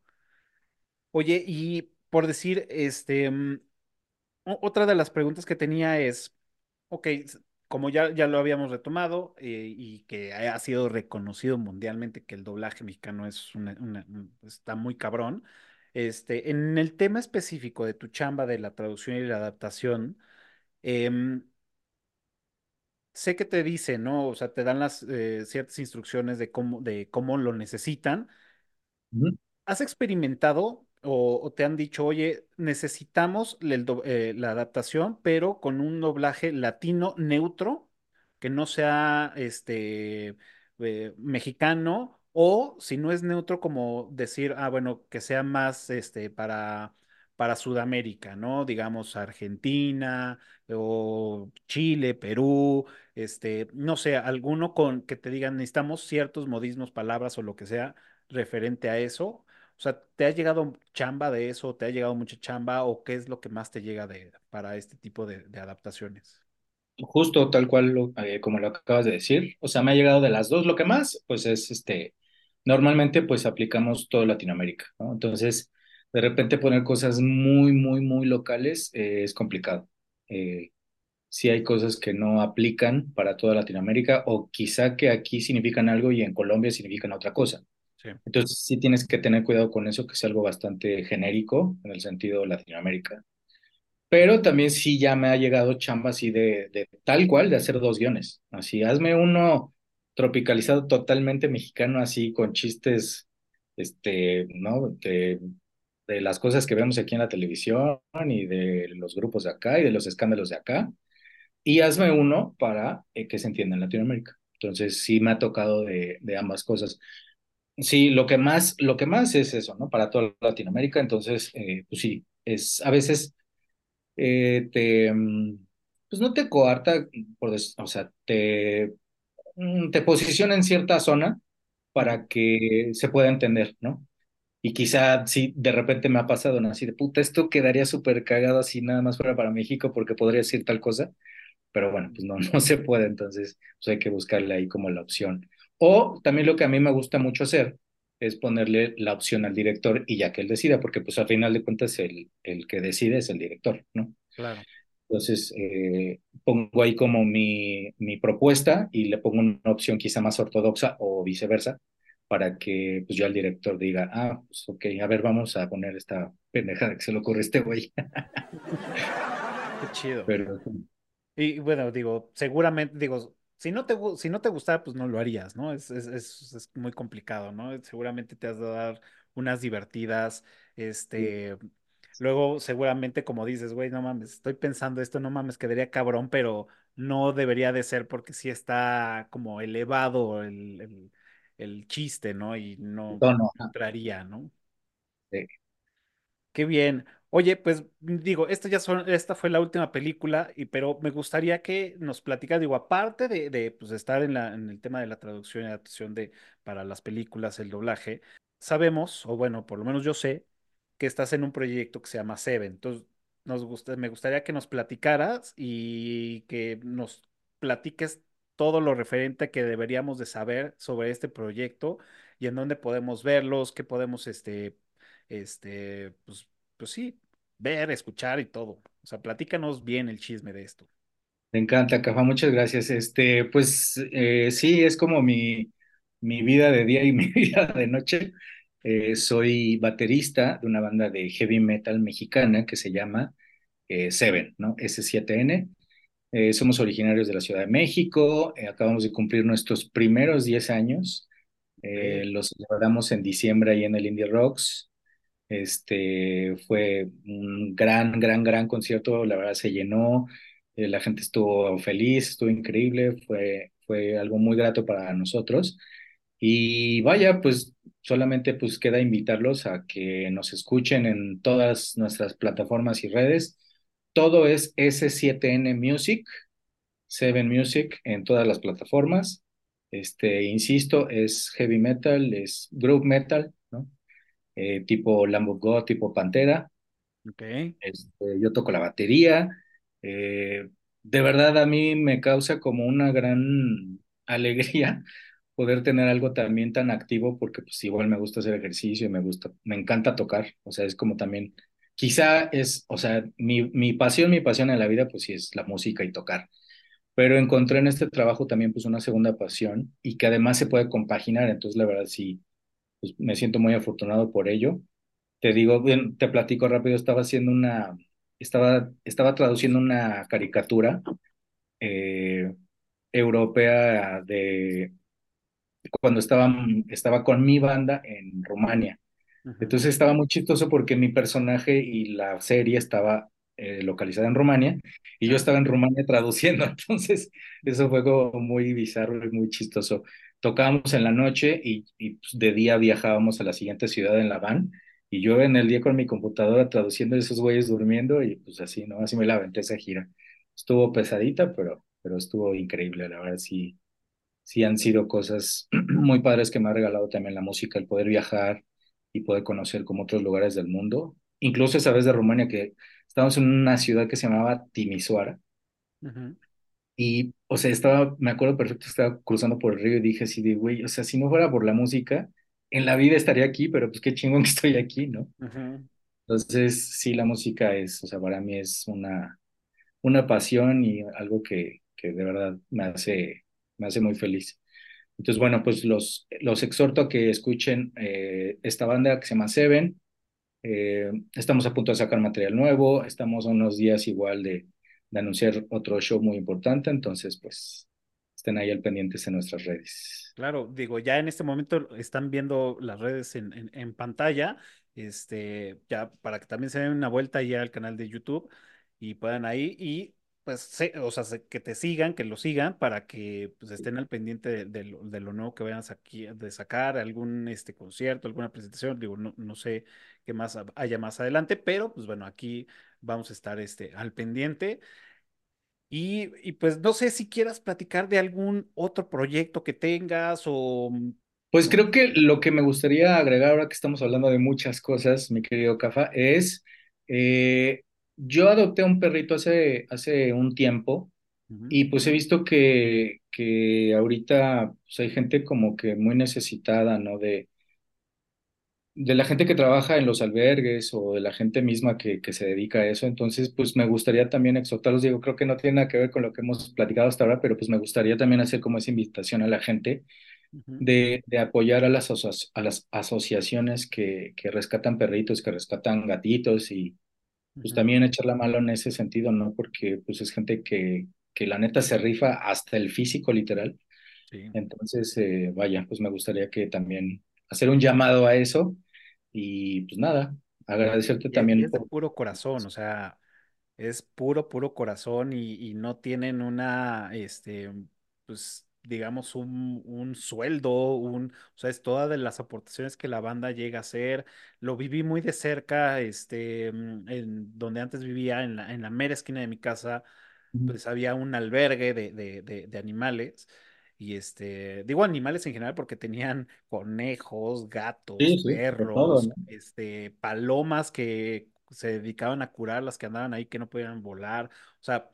Oye, y por decir, este, mm, otra de las preguntas que tenía es, ok, como ya, ya lo habíamos retomado eh, y que ha sido reconocido mundialmente que el doblaje mexicano es una- una- un- está muy cabrón, este, en el tema específico de tu chamba de la traducción y la adaptación, em, sé que te dicen, ¿no? O sea, te dan las eh, ciertas instrucciones de cómo, de cómo lo necesitan. ¿Has experimentado o, o te han dicho, oye, necesitamos el eh, la adaptación, pero con un doblaje latino neutro, que no sea este eh, mexicano, o si no es neutro, como decir, ah, bueno, que sea más este para, para Sudamérica, ¿no? Digamos Argentina o Chile, Perú, este, no sé, alguno con que te digan, necesitamos ciertos modismos, palabras o lo que sea referente a eso o sea, ¿te ha llegado chamba de eso? ¿Te ha llegado mucha chamba? ¿O qué es lo que más te llega de, para este tipo de, adaptaciones? Justo tal cual lo- eh, como lo acabas de decir. O sea, me ha llegado de las dos. Lo que más, pues es este, normalmente pues aplicamos todo Latinoamérica, ¿no? Entonces, de repente poner cosas muy, muy, muy locales eh, es complicado. Eh, sí hay cosas que no aplican para toda Latinoamérica o quizá que aquí significan algo y en Colombia significan otra cosa. Sí, Entonces, sí tienes que tener cuidado con eso, que sea algo bastante genérico en el sentido Latinoamérica. Pero también sí ya me ha llegado chamba así de, de tal cual, de hacer dos guiones. Así, hazme uno tropicalizado totalmente mexicano, así con chistes, este, ¿no? De, de las cosas que vemos aquí en la televisión y de los grupos de acá y de los escándalos de acá. Y hazme uno para eh, que se entienda en Latinoamérica. Entonces, sí me ha tocado de, de ambas cosas. Sí, lo que más, lo que más es eso, ¿no? Para toda Latinoamérica. Entonces, eh, pues sí, es a veces eh, te, mm, pues no te coarta, por o sea, te, mm, te posiciona en cierta zona para que se pueda entender, ¿no? Y quizá sí, de repente me ha pasado, ¿no? Así de puta, esto quedaría súper cagado así nada más fuera para México porque podría decir tal cosa, pero bueno, pues no, (laughs) no se puede, entonces pues hay que buscarle ahí como la opción. O también lo que a mí me gusta mucho hacer es ponerle la opción al director y ya que él decida, porque pues al final de cuentas el, el que decide es el director, ¿no? claro. Entonces, eh, pongo ahí como mi, mi propuesta y le pongo una opción quizá más ortodoxa o viceversa, para que pues ya el director diga, ah, pues ok, a ver, vamos a poner esta pendejada que se le ocurre a este güey. (laughs) Qué chido. Pero Y bueno, digo, seguramente, digo, si no te, si no te gustara, pues no lo harías, ¿no? Es, es, es, es muy complicado, ¿no? Seguramente te has de dar unas divertidas, este, luego seguramente como dices, güey, no mames, estoy pensando esto, no mames, quedaría cabrón, pero no debería de ser porque sí está como elevado el, el, el chiste, ¿no? Y no ajá, entraría, ¿no? sí. Qué bien. Oye, pues digo, esta ya son, esta fue la última película, y, pero me gustaría que nos platicara, digo, aparte de, de, pues, estar en la, en el tema de la traducción y adaptación de, para las películas, el doblaje, sabemos, o bueno, por lo menos yo sé, que estás en un proyecto que se llama Seven. Entonces, nos gusta, me gustaría que nos platicaras y que nos platiques todo lo referente que deberíamos de saber sobre este proyecto y en dónde podemos verlos, qué podemos, este, este, pues, pues sí, ver, escuchar y todo. O sea, platícanos bien el chisme de esto. Me encanta, Cafa, muchas gracias. Este, pues eh, sí, es como mi, mi vida de día y (laughs) mi vida de noche. Eh, soy baterista de una banda de heavy metal mexicana que se llama eh, Seven, ¿no? S7N. Eh, somos originarios de la Ciudad de México, eh, acabamos de cumplir nuestros primeros 10 años, eh, los celebramos en diciembre ahí en el Indie Rocks. Este fue un gran, gran, gran concierto, la verdad se llenó, eh, la gente estuvo feliz, estuvo increíble, fue, fue algo muy grato para nosotros. Y vaya, pues solamente pues queda invitarlos a que nos escuchen en todas nuestras plataformas y redes. Todo es S7N Music, Seven Music en todas las plataformas. Este, insisto, es heavy metal, es groove metal, ¿no? Eh, tipo Lamb of God, tipo Pantera. Ok. Este, yo toco la batería. Eh, de verdad a mí me causa como una gran (laughs) alegría poder tener algo también tan activo porque pues igual me gusta hacer ejercicio y me gusta, me encanta tocar. O sea, es como también, quizá es, o sea, mi, mi pasión, mi pasión en la vida pues sí es la música y tocar pero encontré en este trabajo también pues una segunda pasión y que además se puede compaginar, entonces la verdad sí, pues, me siento muy afortunado por ello. Te digo, bien, te platico rápido, estaba haciendo una, estaba, estaba traduciendo una caricatura eh, europea de cuando estaba, estaba con mi banda en Rumania. Entonces estaba muy chistoso porque mi personaje y la serie estaba eh, localizada en Rumania y yo Ah, estaba en Rumania traduciendo. (laughs) Entonces eso fue como muy bizarro y muy chistoso. Tocábamos en la noche y, y, pues, de día viajábamos a la siguiente ciudad en la van y yo en el día con mi computadora traduciendo esos güeyes durmiendo y pues así, ¿no? Así me la aventé esa gira. Estuvo pesadita, pero, pero estuvo increíble, la verdad, sí sí han sido cosas (clears throat) muy padres que me ha regalado también la música, el poder viajar y poder conocer como otros lugares del mundo. Incluso esa vez de Rumania que estábamos en una ciudad que se llamaba Timisoara y, o sea, estaba, me acuerdo perfecto, estaba cruzando por el río y dije así de, güey, o sea, si no fuera por la música, en la vida estaría aquí, pero pues qué chingón que estoy aquí, ¿no? ujú. Entonces, sí, la música es, o sea, para mí es una, una pasión y algo que, que de verdad me hace, me hace muy feliz. Entonces, bueno, pues los, los exhorto a que escuchen eh, esta banda que se llama Seven. Eh, estamos a punto de sacar material nuevo, estamos a unos días igual de, de anunciar otro show muy importante, entonces pues estén ahí al pendientes en nuestras redes. Claro, digo, ya en este momento están viendo las redes en, en- en pantalla, este, ya para que también se den una vuelta ya al canal de YouTube y puedan ahí y pues, se- o sea, se- que te sigan, que lo sigan para que pues, estén al pendiente de, de lo, de lo nuevo que vayan a, de sacar, algún este concierto, alguna presentación, digo, no, no sé qué más ha- haya más adelante, pero pues bueno, aquí vamos a estar este, al pendiente. Y, y pues no sé si quieras platicar de algún otro proyecto que tengas o... mm, Pues creo que lo que me gustaría agregar ahora que estamos hablando de muchas cosas, mi querido Cafa, es, eh, yo adopté un perrito hace, hace un tiempo y pues he visto que, que ahorita pues, hay gente como que muy necesitada, ¿no? De, de la gente que trabaja en los albergues o de la gente misma que, que se dedica a eso. Entonces, pues me gustaría también exhortarlos, digo, creo que no tiene nada que ver con lo que hemos platicado hasta ahora, pero pues me gustaría también hacer como esa invitación a la gente de, de apoyar a las, aso- a las asociaciones que, que rescatan perritos, que rescatan gatitos y pues también echar la mano en ese sentido, ¿no? Porque pues es gente que, que la neta se rifa hasta el físico literal. Sí. Entonces, eh, vaya, pues me gustaría que también hacer un llamado a eso y pues nada, agradecerte Y, también es de por... puro corazón, o sea, es puro, puro corazón y, y no tienen una, este, pues, digamos, un, un sueldo, un, o sea, es todas de las aportaciones que la banda llega a hacer. Lo viví muy de cerca, este, mm, en donde antes vivía, en la, en la mera esquina de mi casa pues había un albergue de, de, de, de animales. Y este, digo animales en general porque tenían conejos, gatos, Sí, sí, de todo, perros, ¿no? este, palomas que se dedicaban a curar las que andaban ahí que no podían volar. O sea,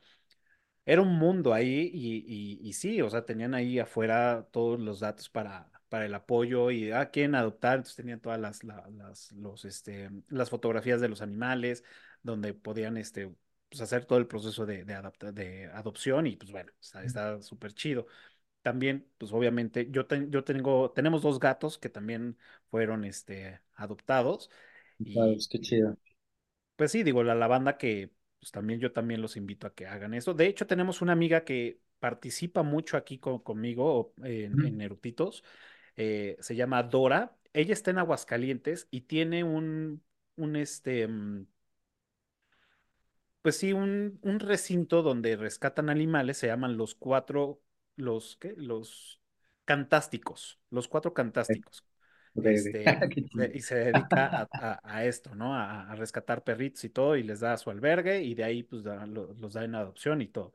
era un mundo ahí y, y, y sí, o sea, tenían ahí afuera todos los datos para, para el apoyo y ah, quieren adoptar, entonces tenían todas las, la- las, los, este, las fotografías de los animales donde podían este, pues, hacer todo el proceso de, de, adapta- de adopción y pues bueno, está, súper chido. También, pues obviamente, yo, ten- yo tengo, tenemos dos gatos que también fueron este, adoptados y, Sabes, qué y chido. pues sí, digo, la, la banda que pues también yo también los invito a que hagan eso. De hecho, tenemos una amiga que participa mucho aquí con- conmigo en, Ujú. en Eructitos. eh, se llama Dora. Ella está en Aguascalientes y tiene un, un este, mm, pues sí, un, un recinto donde rescatan animales. Se llaman los cuatro, los, ¿qué? Los cantásticos, los cuatro cantásticos este, (laughs) y se dedica a, a- a esto, ¿no? A, a rescatar perritos y todo, y les da su albergue, y de ahí, pues, da- lo- los da en adopción y todo.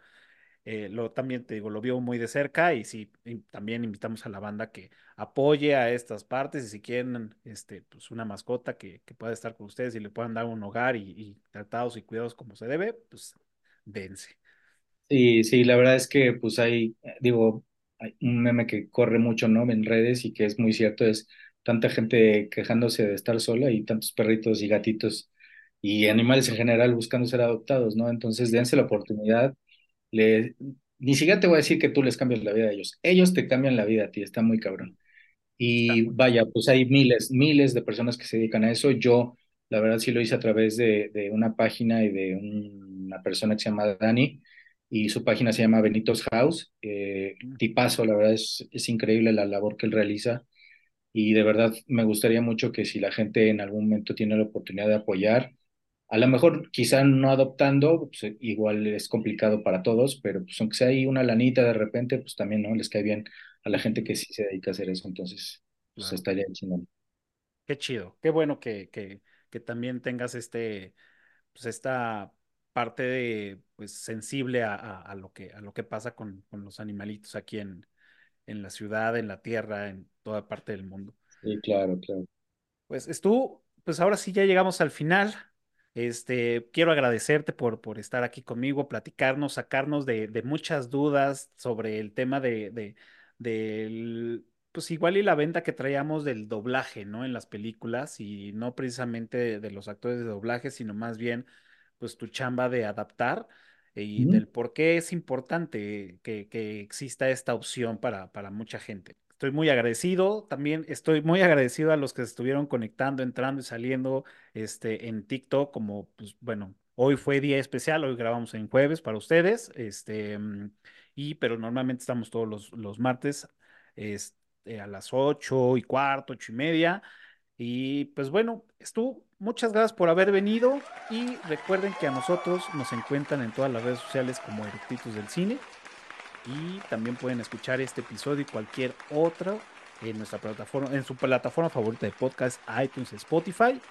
Eh, lo, también te digo, lo vio muy de cerca, y sí, y también invitamos a la banda que apoye a estas partes, y si quieren, este, pues, una mascota que, que pueda estar con ustedes y le puedan dar un hogar y, y tratados y cuidados como se debe, pues, dense. Sí, sí, la verdad es que pues hay, eh, digo, hay un meme que corre mucho, ¿no? En redes y que es muy cierto, es tanta gente quejándose de estar sola y tantos perritos y gatitos y animales en general buscando ser adoptados, ¿no? Entonces dense la oportunidad, le, ni siquiera te voy a decir que tú les cambias la vida a ellos, ellos te cambian la vida a ti, está muy cabrón. Y vaya, pues hay miles, miles de personas que se dedican a eso. Yo, la verdad, sí lo hice a través de, de una página y de un- una persona que se llama Dani, y su página se llama Benitos House. Eh, tipazo, la verdad es, es increíble la labor que él realiza y de verdad me gustaría mucho que si la gente en algún momento tiene la oportunidad de apoyar, a lo mejor quizá no adoptando, pues, igual es complicado para todos, pero pues aunque sea ahí una lanita de repente, pues también no les cae bien a la gente que sí se dedica a hacer eso, entonces pues estaría chingón. Qué chido, qué bueno que, que, que también tengas este, pues esta parte de, pues, sensible a, a, lo que, a lo que pasa con, con los animalitos aquí en, en la ciudad, en la tierra, en toda parte del mundo. Sí, claro, claro. Pues estuvo, pues ahora sí ya llegamos al final. Este, quiero agradecerte por, por estar aquí conmigo, platicarnos, sacarnos de, de muchas dudas sobre el tema de, de, del, pues igual y la venta que traíamos del doblaje, ¿no? En las películas y no precisamente de, de los actores de doblaje, sino más bien, pues tu chamba de adaptar y del por qué es importante que, que exista esta opción para, para mucha gente. Estoy muy agradecido, también estoy muy (laughs) agradecido a los que se estuvieron conectando, entrando y saliendo este, en TikTok, como, pues, bueno, hoy fue día especial, hoy grabamos en jueves para ustedes, este, mm, y, pero normalmente estamos todos los, los martes este, a las ocho y cuarto, ocho y media, y pues bueno, estuvo, muchas gracias por haber venido, y recuerden que a nosotros nos encuentran en todas las redes sociales como Eructitos del Cine, y también pueden escuchar este episodio y cualquier otro en nuestra plataforma, en su plataforma favorita de podcast, iTunes, Spotify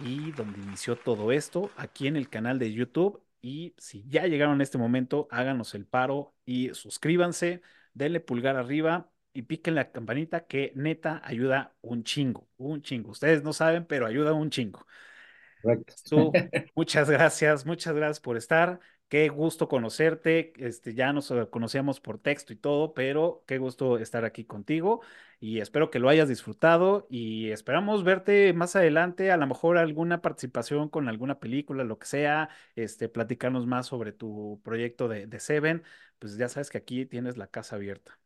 y donde inició todo esto, aquí en el canal de YouTube. Y si ya llegaron a este momento, háganos el paro y suscríbanse, denle pulgar arriba y piquen la campanita que neta ayuda un chingo, un chingo. Ustedes no saben, pero ayuda un chingo. Tú, (laughs) muchas gracias, muchas gracias por estar. Qué gusto conocerte. Este, ya nos eh, conocíamos por texto y todo, pero qué gusto estar aquí contigo y espero que lo hayas disfrutado y esperamos verte más adelante, a lo mejor alguna participación con alguna película, lo que sea, este, platicarnos más sobre tu proyecto de, de Seven. Pues ya sabes que aquí tienes la casa abierta.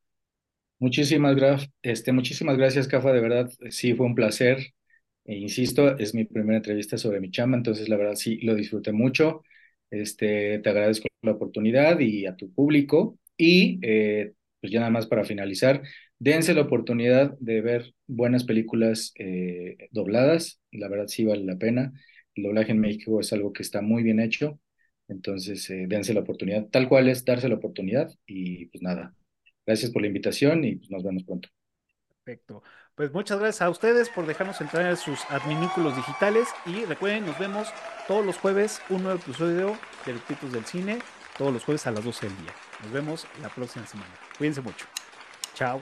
Muchísimas, graf, este, muchísimas gracias, Cafa, de verdad, sí fue un placer. E insisto, es mi primera entrevista sobre mi chamba, entonces la verdad sí lo disfruté mucho. Este, te agradezco la oportunidad y a tu público. Y eh, pues ya nada más para finalizar, dense la oportunidad de ver buenas películas eh, dobladas. La verdad sí vale la pena. El doblaje en México es algo que está muy bien hecho. Entonces, eh, dense la oportunidad. Tal cual es darse la oportunidad. Y pues nada, gracias por la invitación y pues, nos vemos pronto. Perfecto. Pues muchas gracias a ustedes por dejarnos entrar en sus adminículos digitales y recuerden, nos vemos todos los jueves, un nuevo episodio de Los del Cine, todos los jueves a las 12 del día. Nos vemos la próxima semana. Cuídense mucho. Chao.